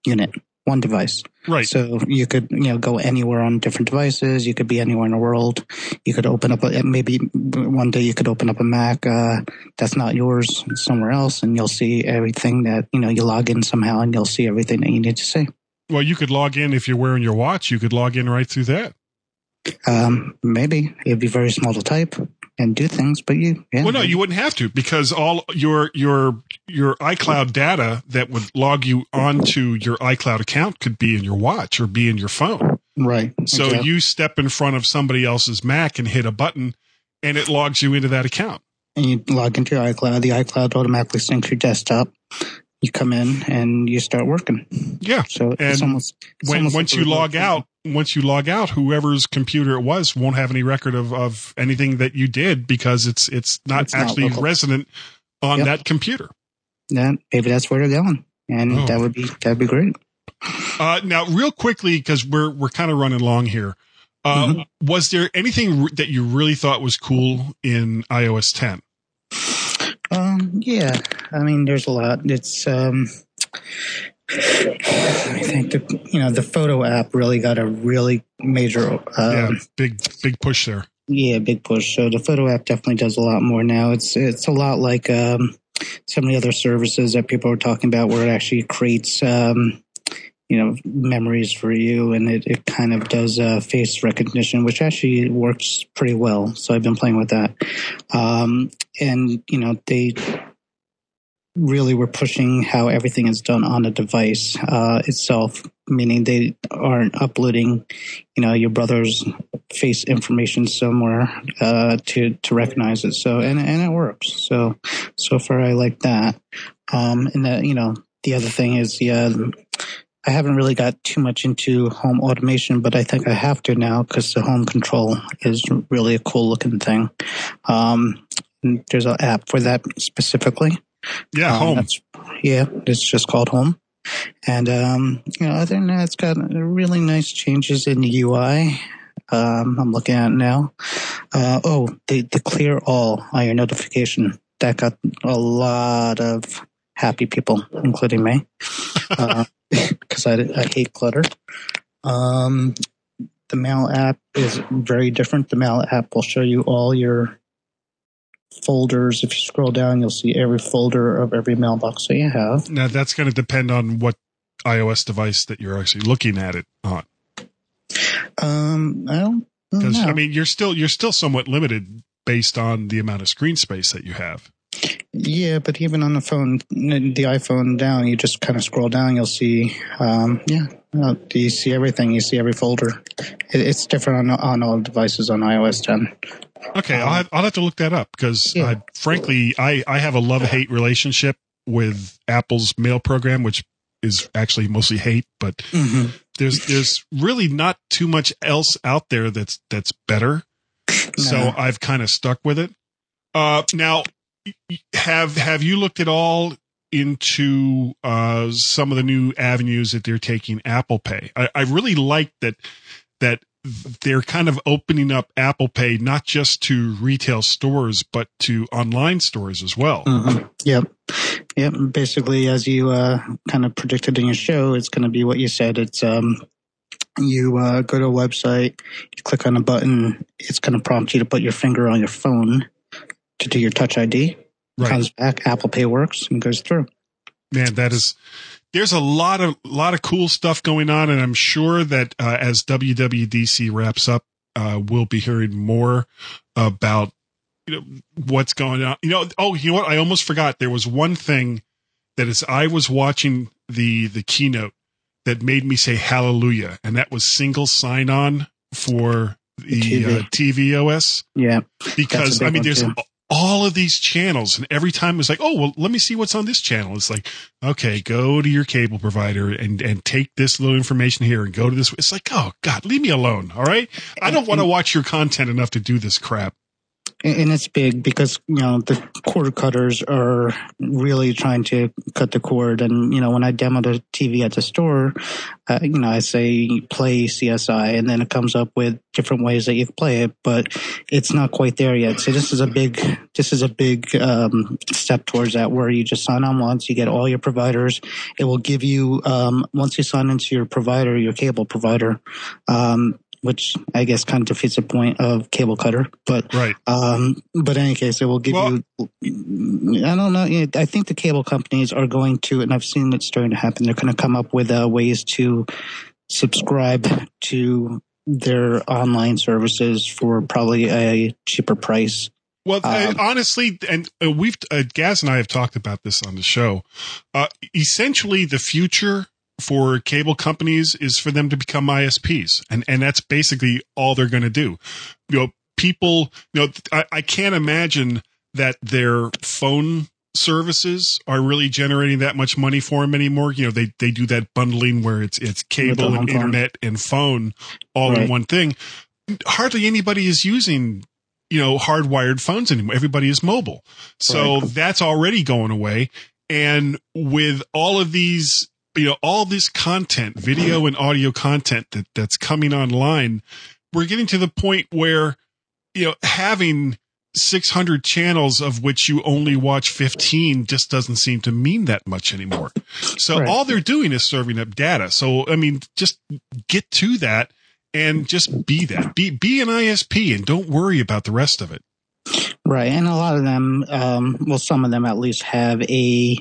unit, one device. Right. So you could, you know, go anywhere on different devices. You could be anywhere in the world. You could open up a, maybe one day you could open up a Mac uh, that's not yours somewhere else, and you'll see everything that you know. You log in somehow, and you'll see everything that you need to see. Well, you could log in if you're wearing your watch. You could log in right through that. Um, maybe it'd be very small to type and do things, but you, yeah, Well, no, you wouldn't have to because all your your your iCloud data that would log you onto your iCloud account could be in your watch or be in your phone. right. So exactly. you step in front of somebody else's Mac and hit a button, and it logs you into that account. and you log into your iCloud. The iCloud automatically syncs your desktop. You come in and you start working. Yeah. So it's And almost when, once you log out, once you log out, whoever's computer it was won't have any record of, of anything that you did because it's it's not It's actually local. resident on Yep. that computer. Yeah, maybe that's where they're going, and Oh. that would be that'd be great. Uh, now, real quickly, because we're we're kind of running long here. Uh, Mm-hmm. Was there anything that you really thought was cool in iOS 10? Um, yeah, I mean, there's a lot. It's um, I think the you know the photo app really got a really major yeah, um, big big push there. Yeah, big push. So the photo app definitely does a lot more now. It's it's a lot like um, some of the other services that people are talking about, where it actually creates um, you know memories for you, and it, it kind of does uh, face recognition, which actually works pretty well. So I've been playing with that, um, and you know they really were pushing how everything is done on the device uh, itself, meaning they aren't uploading, you know, your brother's face information somewhere uh, to to recognize it. So and and it works. So so far I like that. Um, and that you know the other thing is yeah. I haven't really got too much into home automation, but I think I have to now because the home control is really a cool looking thing. Um, there's an app for that specifically. Yeah, Um, home. Yeah, it's just called Home. And, um, you know, other than that, it's got really nice changes in the UI. Um, I'm looking at now. Uh, oh, the, the clear all on your notification. That got a lot of happy people, including me. *laughs* Because I, I hate clutter. Um, the mail app is very different. The mail app will show you all your folders. If you scroll down, you'll see every folder of every mailbox that you have. Now that's going to depend on what iOS device that you're actually looking at it on. Um, I don't Because know. I mean, you're still you're still somewhat limited based on the amount of screen space that you have. Yeah, but even on the phone, the iPhone down, you just kind of scroll down, you'll see, um, yeah, uh, you see everything. You see every folder. It, it's different on on all devices on iOS 10. Okay, I'll have, I'll have to look that up because, Yeah. uh, frankly, I, I have a love hate relationship with Apple's mail program, which is actually mostly hate. But there's there's really not too much else out there that's that's better. So I've kind of stuck with it. Uh, now, have have you looked at all into uh, some of the new avenues that they're taking Apple Pay? I, I really like that that they're kind of opening up Apple Pay not just to retail stores but to online stores as well. Mhm. Yep. Yep. Basically, as you uh, kind of predicted in your show, it's going to be what you said. It's um, you uh, go to a website, you click on a button, it's going to prompt you to put your finger on your phone to do your Touch ID. Right. Comes back, Apple Pay works and goes through. man that is there's a lot of lot of cool stuff going on and i'm sure that uh, as wwdc wraps up uh, we'll be hearing more about you know what's going on you know oh you know what i almost forgot there was one thing that as i was watching the the keynote that made me say hallelujah and that was single sign on for the TV. uh, tv os Yeah. because I mean, there's too. All of these channels, and every time it's like, oh, well, let me see what's on this channel. It's like, okay, go to your cable provider and and take this little information here and go to this. It's like, oh God, leave me alone. All right, I don't want to watch your content enough to do this crap. And it's big because you know the cord cutters are really trying to cut the cord. And you know when I demo the TV at the store, uh, you know I say play CSI, and then it comes up with different ways that you can play it, but it's not quite there yet. So this is a big this is a big um, step towards that, where you just sign on once, you get all your providers. It will give you um, once you sign into your provider, your cable provider. Um, which I guess kind of defeats the point of cable cutter, but Right. um, but in any case, it will give Well- you. I don't know. I think the cable companies are going to, and I've seen it starting to happen. They're going to come up with uh, ways to subscribe to their online services for probably a cheaper price. Well, uh, Um, honestly, and uh, we've uh, Gaz and I have talked about this on the show. Uh, essentially, the future for cable companies is for them to become ISPs, and and that's basically all they're going to do. You know, people. You know, I, I can't imagine that their phone services are really generating that much money for them anymore. You know, they they do that bundling where it's it's cable and phone. internet and phone all in one thing. Hardly anybody is using you know hardwired phones anymore. Everybody is mobile, so Right. that's already going away. And with all of these, you know, all this content, video and audio content that that's coming online, we're getting to the point where you know having 600 channels of which you only watch 15 just doesn't seem to mean that much anymore. So Right. all they're doing is serving up data. So I mean, just get to that and just be that. Be be an ISP and don't worry about the rest of it. Right, and a lot of them, um, well, some of them at least have a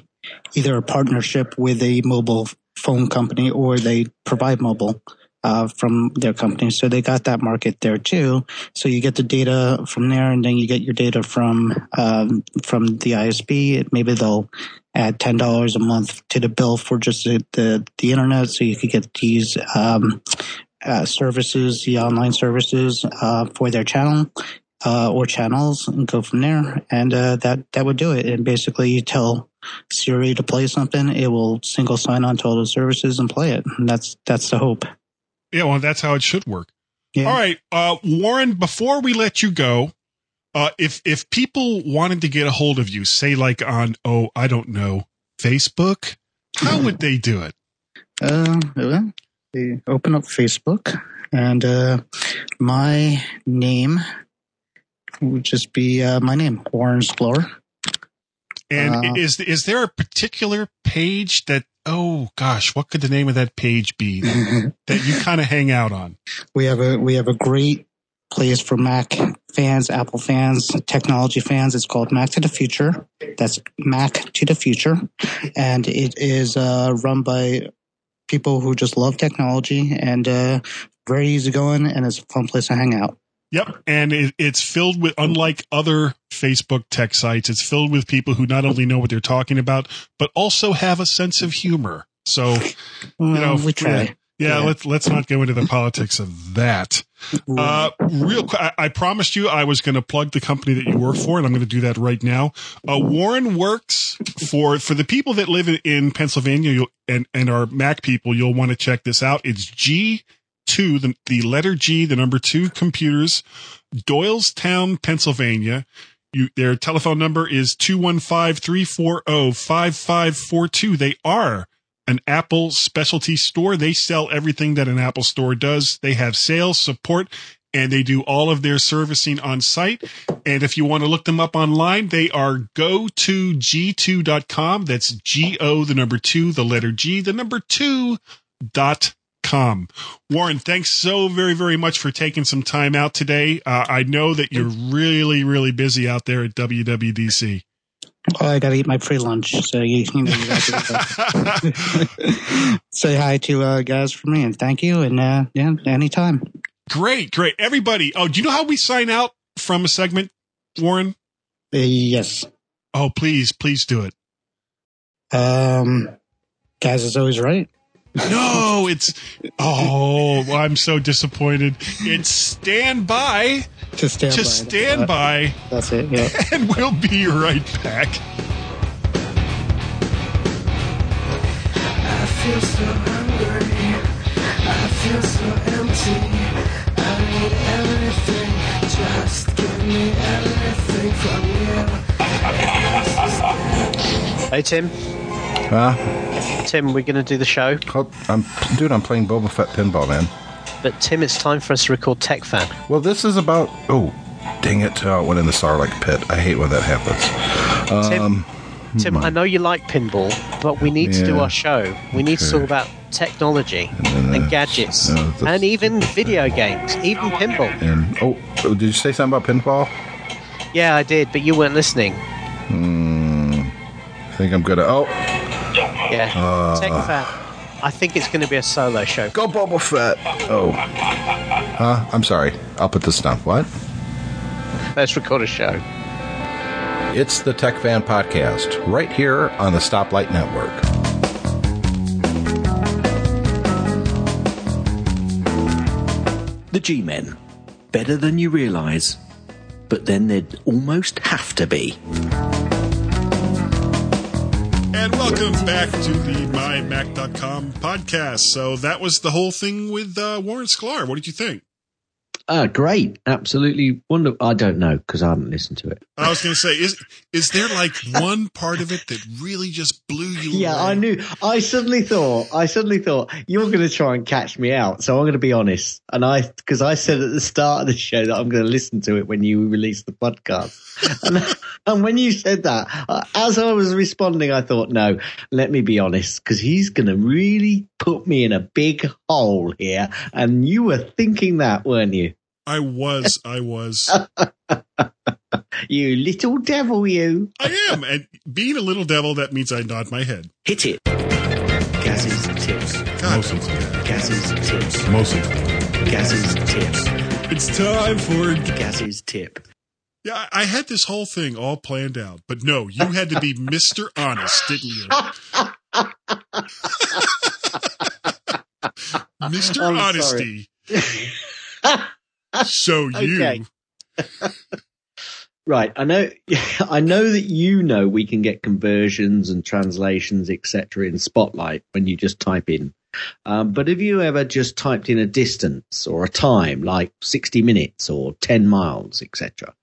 either a partnership with a mobile phone company or they provide mobile uh, from their company. So they got that market there too. So you get the data from there, and then you get your data from um, from the ISP. Maybe they'll add ten dollars a month to the bill for just the the, the internet, so you could get these. Um, uh, services, the online services uh, for their channel, uh, or channels and go from there. And uh, that that would do it. And basically, you tell Siri to play something, it will single sign on to all the services and play it. And that's that's the hope. Yeah, well, that's how it should work. Yeah. All right, uh, Warren. Before we let you go, uh, if if people wanted to get a hold of you, say like on oh I don't know Facebook, how would they do it? Uh, well, they open up Facebook, and uh, my name would just be uh, my name, Warren Sklar. And Uh, is is there a particular page that oh gosh, what could the name of that page be that, *laughs* that you kind of hang out on? We have a we have a great place for Mac fans, Apple fans, technology fans. It's called Mac to the Future. That's Mac to the Future, and it is uh, run by people who just love technology and uh, very easygoing, and it's a fun place to hang out. Yep, and it, it's filled with unlike other Facebook tech sites. It's filled with people who not only know what they're talking about, but also have a sense of humor. So you know, we try. Yeah, Yeah. let's let's not go into the politics of that. Uh, real quick, I, I promised you I was going to plug the company that you work for, and I'm going to do that right now. Uh, Warren works for for the people that live in, in Pennsylvania you'll, and and are Mac people. You'll want to check this out. It's G two, the the letter G, the number two computers, Doylestown, Pennsylvania. You, their telephone number is 215-340-5542. They are an Apple specialty store. They sell everything that an Apple store does. They have sales support and they do all of their servicing on site. And if you want to look them up online, they are go to g2.com. That's G O, the number two, the letter G, the number two dot com. Warren, thanks so very, very much for taking some time out today. Uh, I know that you're really, really busy out there at WWDC. Oh, I got to eat my free lunch, so you, you know you *laughs* say hi to uh, guys for me and thank you. And uh, yeah, anytime. Great, great. Everybody. Oh, do you know how we sign out from a segment, Warren? Uh, yes. Oh, please, please do it. Um, guys is always right. No, it's oh, I'm so disappointed. It's stand by To stand to by. stand by, That's it. Yeah. *laughs* and we'll be right back. I feel so hungry. I feel so empty. I need everything. Just give me everything from you. Hey Tim. Huh? Tim, we're going to do the show. I'm, dude, I'm playing Boba Fett pinball, man. But Tim, it's time for us to record Tech Fan. Well, this is about. Oh, dang it! Oh, it went in the Starlight pit. I hate when that happens. Tim, Um, Tim, I know you like pinball, but we need to do our show. We need to talk about technology and, gadgets uh, and even video games, even pinball. and oh, oh, did you say something about pinball? Yeah, I did, but you weren't listening. Hmm. I think I'm gonna. Oh, Yeah. Uh. Tech Fan. I think it's going to be a solo show. Go Boba Fett. Oh. Huh? I'm sorry. I'll put this down. What? Let's record a show. It's the Tech Fan Podcast, right here on the Stoplight Network. The G Men. Better than you realise, but then they'd almost have to be. And welcome back to the mymac.com podcast. So that was the whole thing with uh, Warren Sklar. What did you think? Ah, great. Absolutely wonderful. I don't know because I haven't listened to it. I was going to say, is is there like one part of it that really just blew you Yeah, away? I knew. I suddenly thought, I suddenly thought you're going to try and catch me out. So I'm going to be honest. And I, because I said at the start of the show that I'm going to listen to it when you release the podcast. *laughs* and, and when you said that, as I was responding, I thought, no, let me be honest, because he's going to really put me in a big hole here. And you were thinking that, weren't you? I was, I was. *laughs* You little devil, you. I am. And being a little devil, that means I nod my head. Hit it. Gaz's tips. God, Gaz's tips. Mostly. Gaz's tips. It's time for Gaz's tip. Yeah, I I had this whole thing all planned out, but no, you had to be Mr. Honest, didn't you? *laughs* *laughs* Mr. I'm Honesty. So *laughs* you. *laughs* Right, I know. *laughs* I know that you know we can get conversions and translations, etc., in Spotlight when you just type in. Um, but have you ever just typed in a distance or a time, like sixty minutes or ten miles, etc.?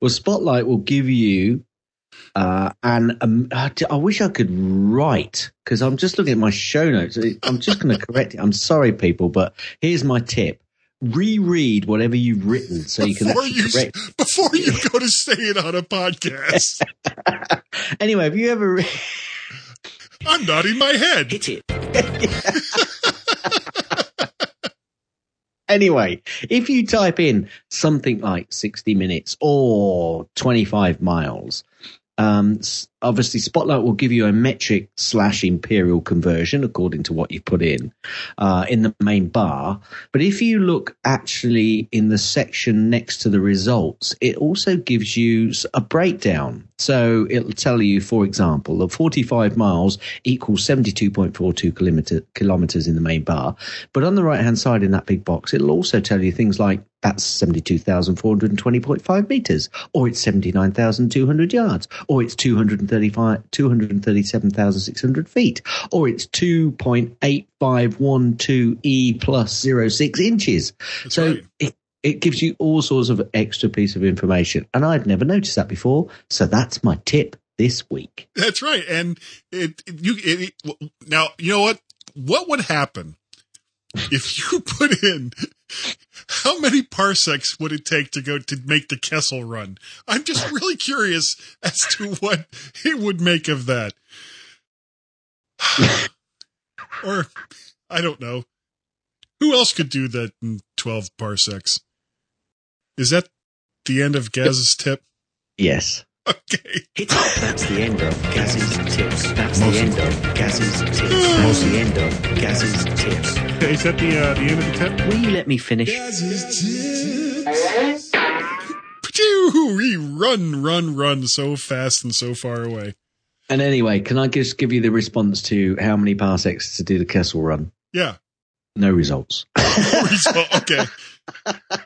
Well, Spotlight will give you. Uh, and um, I I wish I could write because I'm just looking at my show notes. I'm just going to correct it. I'm sorry, people, but here's my tip: reread whatever you've written so you can Before actually you, correct. *laughs* before you go to say it on a podcast, *laughs* Anyway, have you ever? Re- I'm nodding my head. Hit it. *laughs* anyway, if you type in something like 60 minutes or 25 miles, um, s- obviously Spotlight will give you a metric slash imperial conversion according to what you put in uh, in the main bar. But if you look actually in the section next to the results, it also gives you a breakdown. So it'll tell you, for example, that 45 miles equals 72.42 kilometer, kilometers in the main bar. But on the right hand side in that big box, it'll also tell you things like that's 72,420.5 meters, or it's 79,200 yards, or it's 235, 237,600 feet, or it's 2.8512 E plus 06 inches. so it, it gives you all sorts of extra piece of information. And I'd never noticed that before. So that's my tip this week. That's right. And it, you, it, it- now, you know what? What would happen if you *laughs* put in how many parsecs would it take to go to make the Kessel run? I'm just *laughs* really curious as to what it would make of that. *sighs* or, I don't know. Who else could do that in 12 parsecs? Is that the end of Gaz's tip? Yes. Okay. *sighs* That's the end of Gaz's tips. That's the end of Gaz's tips. That's the end of Gaz's tips. *laughs* Is that the, uh, the end of the tip? Will you let me finish? We run, run, run so fast and so far away. And anyway, can I just give you the response to how many parsecs to do the Kessel run? Yeah. No results. *laughs* Result- okay.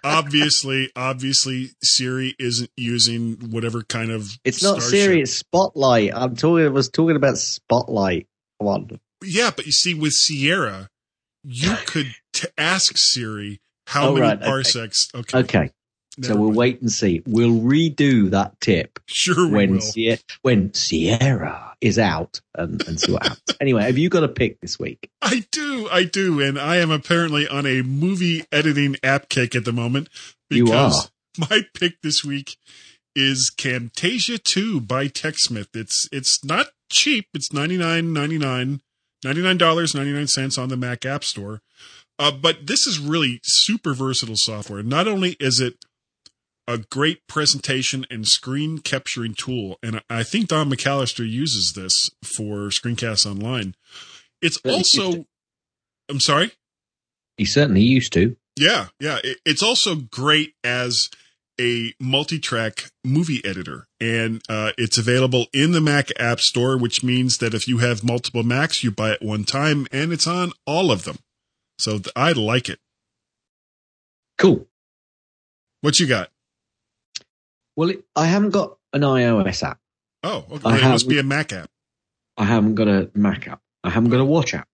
obviously, obviously, Siri isn't using whatever kind of. It's not starship. Siri, it's Spotlight. I'm talking. I was talking about Spotlight. Come on. Yeah, but you see, with Sierra, you could t- ask Siri how Oh, many right, okay. parsecs. Okay. Okay. So we'll wait and see. We'll redo that tip Sure, we when will. Sie- when Sierra is out and, and see what happens. anyway, have you got a pick this week? I do, I do, and I am apparently on a movie editing app kick at the moment You because are. my pick this week is Camtasia 2 by TechSmith. It's it's not cheap. It's $99.99, $99.99 on the Mac App Store. Uh, but this is really super versatile software. Not only is it a great presentation and screen capturing tool, and I- think Don McAllister uses this for Screencasts Online. It's also, I'm sorry. He certainly used to. Yeah, yeah. It, it's also great as a multi-track movie editor, and uh, it's available in the Mac App Store, which means that if you have multiple Macs, you buy it one time, and it's on all of them. So th- I like it. Cool. What you got? Well, it, I haven't got an iOS app. Oh, okay. I it must be a Mac app. I haven't got a Mac app. I haven't got a watch app.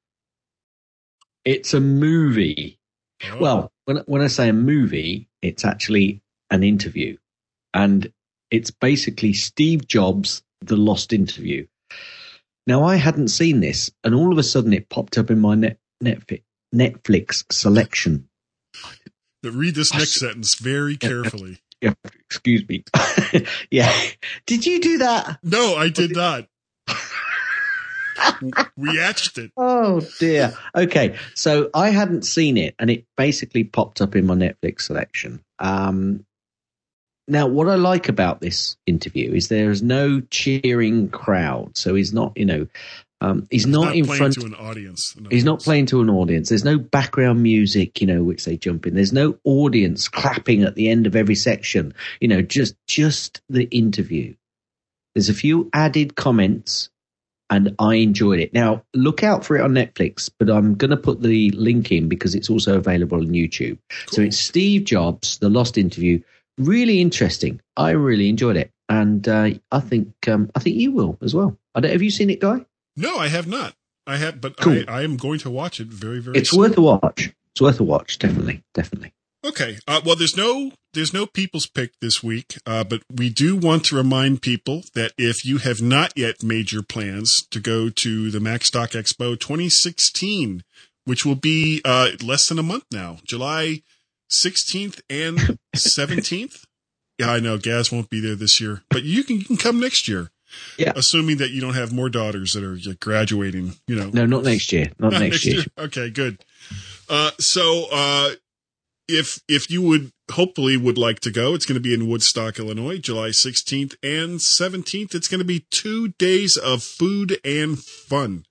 It's a movie. Oh. Well, when when I say a movie, it's actually an interview, and it's basically Steve Jobs' The Lost Interview. Now, I hadn't seen this, and all of a sudden, it popped up in my net, Netflix, Netflix selection. Read this next sentence very carefully. Yeah, excuse me. *laughs* yeah, did you do that? No, I did not. *laughs* we etched it. Oh dear. Okay, so I hadn't seen it, and it basically popped up in my Netflix selection. Um, now, what I like about this interview is there is no cheering crowd, so he's not, you know, um, he's, not, not in front. to an audience. other He's not playing to an audience. There's no background music, you know, which they jump in. There's no audience clapping at the end of every section. You know, just just the interview. There's a few added comments, and I enjoyed it. Now, look out for it on Netflix, but I'm going to put the link in because it's also available on YouTube. So it's Steve Jobs, the Lost Interview. Really interesting. I really enjoyed it, and uh, I think um, I think you will as well. I don't, have you seen it, Guy? No, I have not. I have, but Cool. I, I am going to watch it very, very. It's soon. worth a watch. It's worth a watch, definitely, definitely. Okay. Uh, well, there's no there's no people's pick this week, uh, but we do want to remind people that if you have not yet made your plans to go to the Macstock Expo 2016, which will be uh, less than a month now, July 16th and 17th. *laughs* Yeah, I know Gaz won't be there this year, but you can, you can come next year. Yeah. Assuming that you don't have more daughters that are graduating, you know. No, not next year. Not, next, year. Okay, good. Uh, so, uh, if, if you would hopefully would like to go, it's going to be in Woodstock, Illinois, July 16th and 17th. It's going to be two days of food and fun.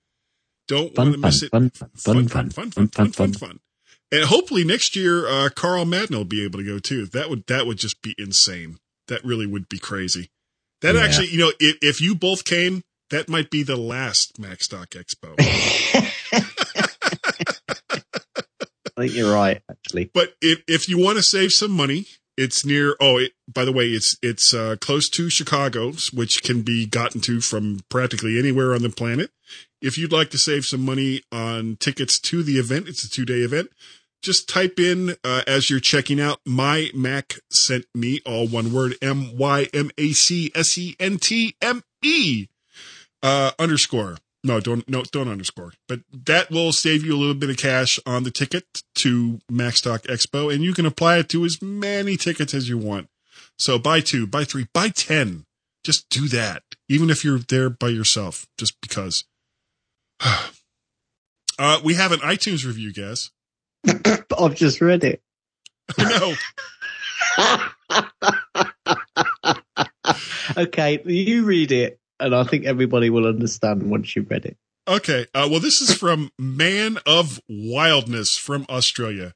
Don't want to Fun, fun, miss it. fun, fun, fun, fun, fun, fun, fun, fun, fun. And hopefully next year, uh, Carl Madden will be able to go too. That would, that would just be insane. That really would be crazy. That Yeah. actually, you know, if, if you both came, that might be the last Macstock Expo. *laughs* I think you're right, actually. But if if you want to save some money, it's near. Oh, it, by the way, it's it's uh, close to Chicago, which can be gotten to from practically anywhere on the planet. If you'd like to save some money on tickets to the event, it's a two day event. Just type in uh, as you're checking out. My Mac sent me all one word: M Y M A C S E N T M E uh, underscore. No, don't no don't underscore. But that will save you a little bit of cash on the ticket to Macstock Expo, and you can apply it to as many tickets as you want. So buy two, buy three, buy ten. Just do that, even if you're there by yourself, just because. *sighs* uh, we have an iTunes review, guys. *laughs* I've just read it. no. *laughs* okay, you read it, and I think everybody will understand once you've read it. Okay. Uh, well, this is from Man of Wildness from Australia.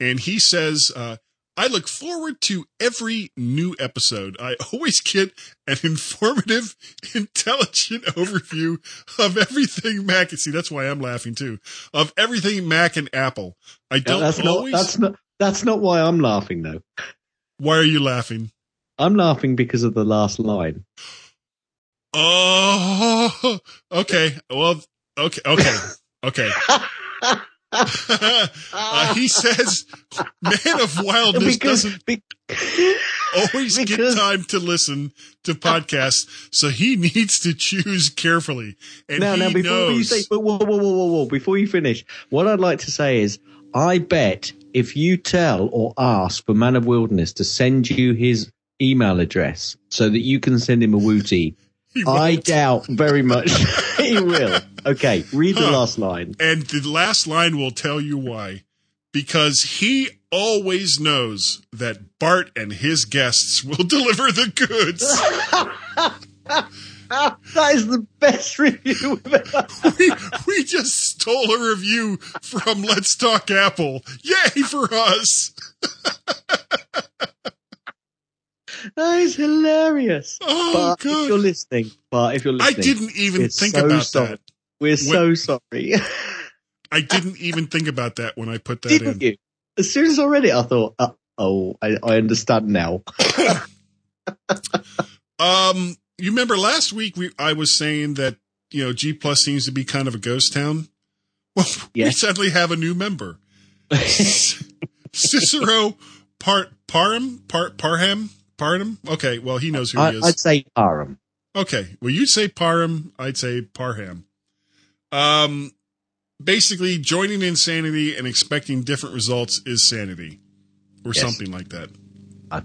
And he says, uh, I look forward to every new episode. I always get an informative, *laughs* intelligent overview of everything Mac. See, that's why I'm laughing too. Of everything Mac and Apple. I don't that's always. not. That's not. That's not why I'm laughing, though. Why are you laughing? I'm laughing because of the last line. Oh, okay. Well, okay, okay, okay. *laughs* *laughs* uh, he says, "Man of Wildness Because- doesn't be- *laughs* always get time to listen to podcasts, so he *laughs* needs to choose carefully." And now, now, before knows. you say, whoa, whoa, whoa, whoa, whoa, whoa, before you finish, what I'd like to say is, I bet if you tell or ask for Man of Wilderness to send you his email address so that you can send him a wooty, I doubt very much he will. Okay, read the Huh. last line. And the last line will tell you why. Because he always knows that Bart and his guests will *laughs* deliver the goods. *laughs* that is the best review we've ever we, we just stole a review from Let's Talk Apple. Yay for us! *laughs* That is hilarious. Oh, but God. if you're listening, but if you're listening, I didn't even think so about sorry. that. We're so sorry. I didn't even think about that when I put that Didn't in. you? As soon as I read it, I thought, uh, oh, I, I understand now. *laughs* Um, you remember last week we I was saying that you know, G Plus seems to be kind of a ghost town. *laughs* Well, we suddenly have a new member. *laughs* Cicero Part Parham Part Parham Parham. Okay, well he knows who I, he is. I'd say Parham. Okay. Well, you'd say Parham. I'd say Parham. Um, basically, joining insanity and expecting different results is sanity, or Yes. something like that. Uh,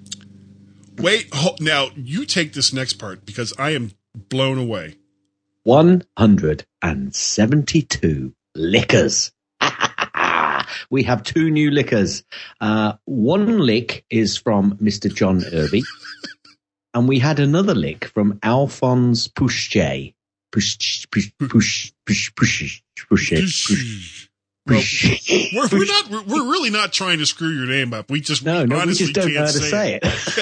Wait, ho- now you take this next part because I am blown away. 172 liquors. We have two new liquors. Uh, one lick is from Mr. John Irby, *laughs* and we had another lick from Alphonse Pushjay. Push, push, push, push, push, push, push, Well, we're, we're not. We're, really not trying to screw your name up. We just No, no, we just don't know how to say it. *laughs*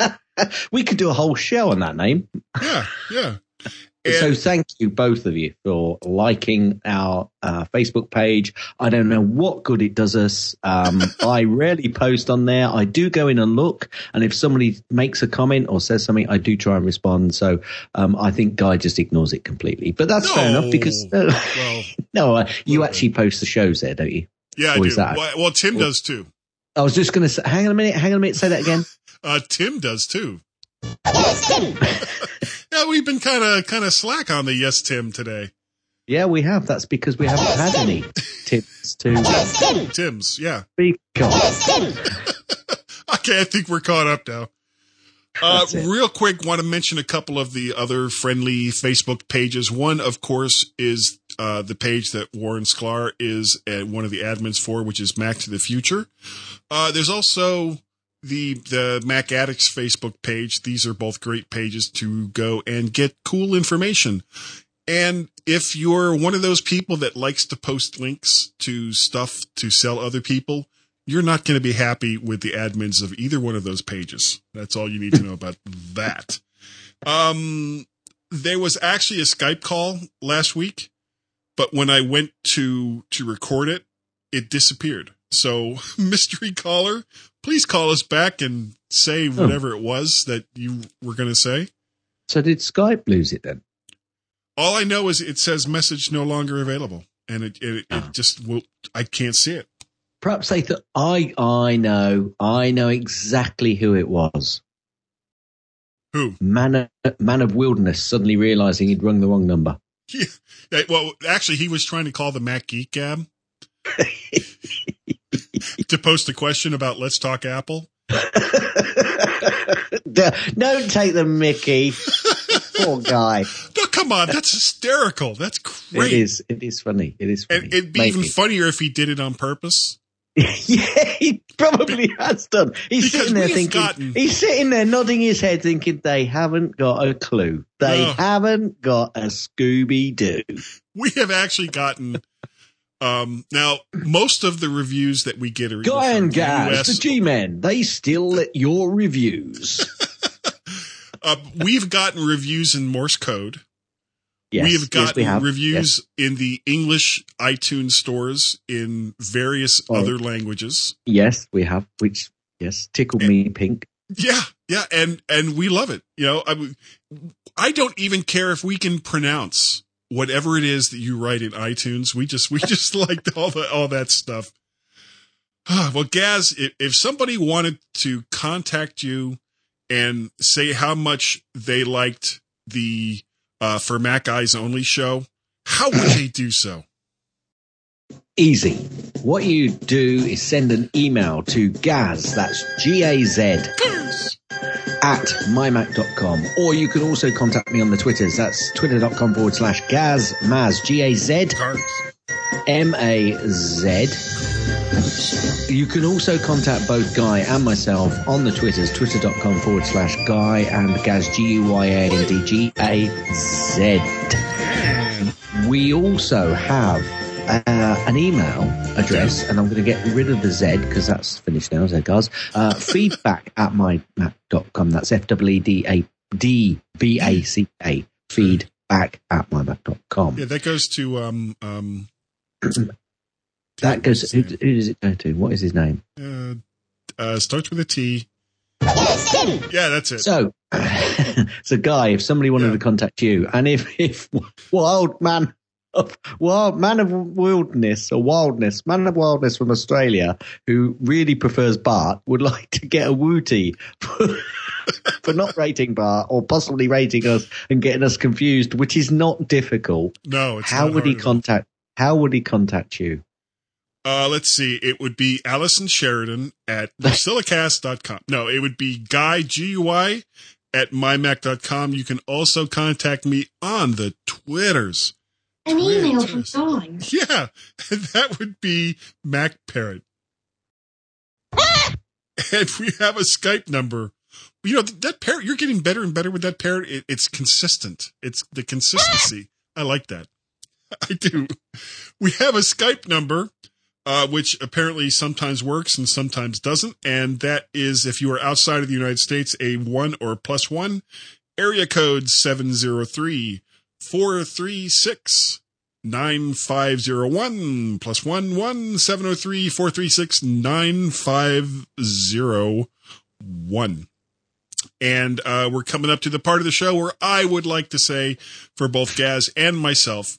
Yeah, *laughs* we could do a whole show on that name. yeah, yeah. So thank you both of you for liking our uh, Facebook page. I don't know what good it does us. Um, *laughs* I rarely post on there. I do go in and look, and if somebody makes a comment or says something, I do try and respond. So um, I think Guy just ignores it completely, but that's fair enough because uh, well, *laughs* no, uh, you actually post the shows there, don't you? yeah, I do. that- Well, well, Tim does too. I was just going to say, hang on a minute, hang on a minute, say that again. *laughs* Uh, Tim does too. *laughs* yeah, we've been kind of kind of slack on the yes Tim today. Yeah, we have. That's because we haven't had any tips to Tim's, yeah. speak on. *laughs* Okay, I think we're caught up now. Uh, real quick, want to mention a couple of the other friendly Facebook pages. One, of course, is uh, the page that Warren Sklar is uh, one of the admins for, which is Mac to the Future. Uh, there's also the the Mac Addicts Facebook page. These are both great pages to go and get cool information. And if you're one of those people that likes to post links to stuff to sell other people, you're not going to be happy with the admins of either one of those pages. That's all you need to know about that. Um, there was actually a Skype call last week, but when I went to to record it, it disappeared. So, *laughs* mystery caller, please call us back and say oh. whatever it was that you were going to say. So did Skype lose it then? All I know is it says message no longer available, and it it, it ah. just will. I can't see it. Perhaps they thought, I, I know, I know exactly who it was. Who? Man of, Man of Wilderness suddenly realizing he'd rung the wrong number. *laughs* Yeah, Well, actually, he was trying to call the Mac Geek Gab *laughs* *laughs* to post a question about Let's Talk Apple. *laughs* Don't take the Mickey. *laughs* Poor guy. No, come on, that's hysterical. That's great. It is. It is funny. It is funny. And it'd be Maybe. even funnier if he did it on purpose. yeah, he probably has done. He's Because sitting there thinking. gotten- He's sitting there nodding his head, thinking they haven't got a clue. They No. haven't got a Scooby Doo. We have actually gotten. Um, now, most of the reviews that we get are Guy and the Gaz, the G-men, they still let your reviews. *laughs* Uh, we've gotten reviews in Morse code. Yes, we have yes, gotten we have. reviews in the English iTunes stores in various Oh. other languages. Yes, we have. Which yes, tickled me pink. Yeah, yeah, and and we love it. You know, I I don't even care if we can pronounce whatever it is that you write in iTunes. We just we *laughs* just like all the all that stuff. *sighs* well, Gaz, if, if somebody wanted to contact you and say how much they liked the uh, for Mac Eyes Only show, how would they do so? Easy. What you do is send an email to Gaz, that's G A Z, at mymac.com. Or you can also contact me on the Twitters. That's twitter.com forward slash Gaz Maz, G A Z M A Z. You can also contact both Guy and myself on the Twitters, twitter.com forward slash Guy and Gaz, G U Y A N D G A Z. We also have uh, an email address, and I'm going to get rid of the Z because that's finished now, Z guys. Uh, *laughs* feedback at mymac.com. That's F W E D A D B A C A. Feedback at mymac.com. Yeah, that goes to um um *clears throat* That goes, who, who does it go to? What is his name? uh, uh starts with a T. Yeah, that's it. So, *laughs* so Guy, if somebody wanted to contact you, and if if *laughs* wild man of wild man of wildness or wildness, man of wildness from Australia, who really prefers Bart, would *laughs* like to get a wooty for, *laughs* for not rating Bart or possibly rating us and getting us confused, which is not difficult. No, it's how not would he hard at all. contact? How would he contact you? Uh, let's see. It would be Allison Sheridan at *laughs* Silicast.com. No, it would be Guy, G-U-I, at mymac.com. You can also contact me on the Twitters. An email from Dawn. Yeah, *laughs* that would be Mac Parrot. and we have a Skype number. You know, that parrot, you're getting better and better with that parrot. It, it's consistent. It's the consistency. I like that. *laughs* I do. We have a Skype number, uh, which apparently sometimes works and sometimes doesn't. And that is if you are outside of the United States, a one or plus one, area code 703 436 9501 plus. And uh, we're coming up to the part of the show where I would like to say for both Gaz and myself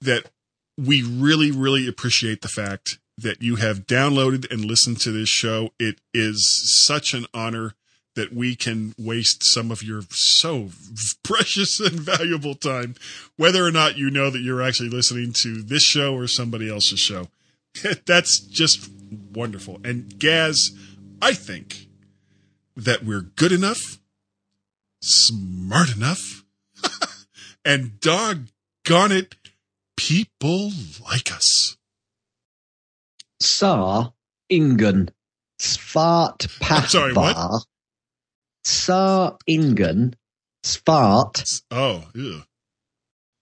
that we really, really appreciate the fact that you have downloaded and listened to this show. It is such an honor that we can waste some of your so *laughs* precious and valuable time, whether or not you know that you're actually listening to this show or somebody else's show. *laughs* That's just wonderful. And Gaz, I think that we're good enough, smart enough, *laughs* and doggone it, people like us. Sar Ingen Svart sorry, what? Ingen Svart Oh, ew.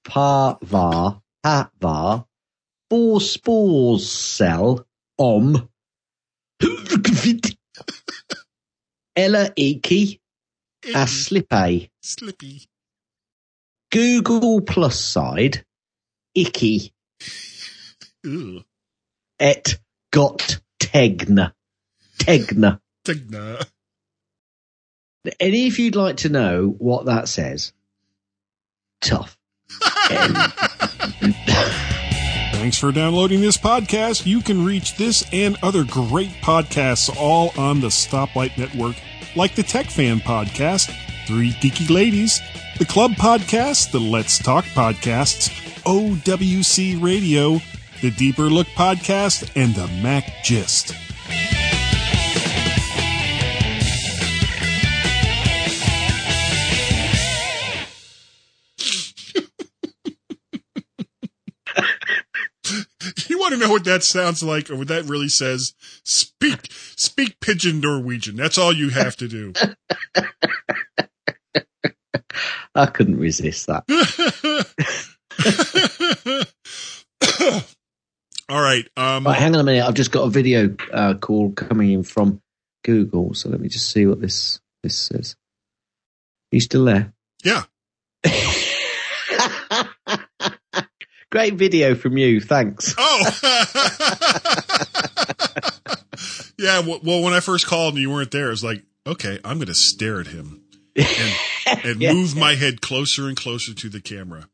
Parvar Patvar Borspårscell om *laughs* Ella Iki Aslipe Slippy. Google plus side Icky *laughs* Ew. et got tegna tegna Tegna. Any if you'd like to know what that says tough *laughs* Thanks for downloading this podcast. You can reach this and other great podcasts all on the Stoplight Network, like the Tech Fan Podcast, Three Geeky Ladies, the Club Podcast, the Let's Talk Podcasts, OWC Radio, the Deeper Look Podcast, and the Mac Gist. Want to know what that sounds like or what that really says? Speak, speak pigeon Norwegian. That's all you have to do. *laughs* i couldn't resist that *laughs* all right. Um, right hang on a minute i've just got a video uh, call coming in from google so let me just see what this this says you still there yeah. *laughs* great video from you thanks *laughs* Oh. yeah. Well, when I first called and you weren't there, I was like, okay, I'm going to stare at him and, *laughs* and Yeah. move my head closer and closer to the camera.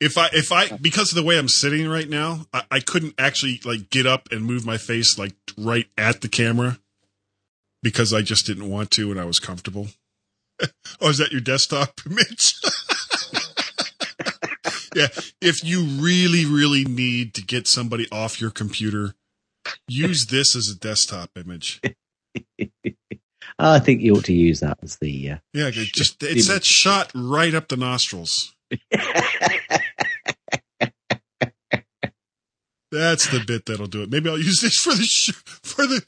If I, if I, because of the way I'm sitting right now, I, I couldn't actually like get up and move my face like right at the camera because I just didn't want to and I was comfortable. *laughs* oh, is that your desktop image? Yeah. If you really, really need to get somebody off your computer, use this as a desktop image. *laughs* i think you ought to use that as the uh, Yeah, it just it's that shot right up the nostrils. *laughs* That's the bit that'll do it. Maybe I'll use this for the sh- for the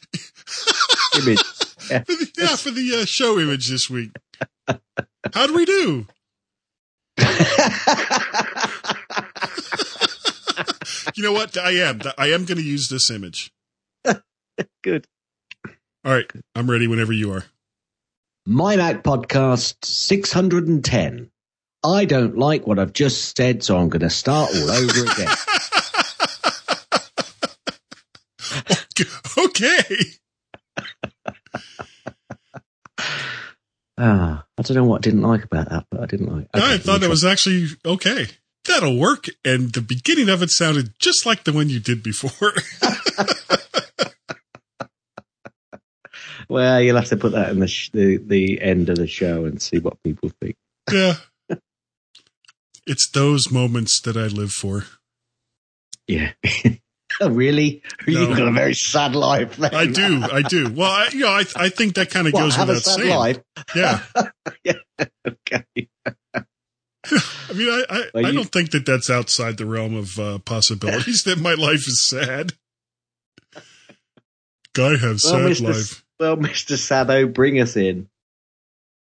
image *laughs* for the, yeah for the uh, show image this week. How do we do? *laughs* you know what? I am. I am going to use this image. *laughs* Good. All right, I'm ready whenever you are. My Mac Podcast 610. I don't like what I've just said, so I'm going to start all over again. *laughs* okay. Ah, I don't know what I didn't like about that, but I didn't like. I okay, thought it was actually okay. That'll work. And the beginning of it sounded just like the one you did before. *laughs* Well, you'll have to put that in the sh- the, the end of the show and see what people think. yeah. *laughs* It's those moments that I live for. Yeah. *laughs* oh, *laughs* really? *laughs* You've got a very sad life. then. I do. I do. Well, I, you know, I, I think that kind of goes without sad saying. life? *laughs* Yeah. okay. I mean, I, I, Well, I you- don't think that that's outside the realm of uh, possibilities that my life is sad. Guy have Well, sad Mr. life. S- well, Mr. Sado, bring us in.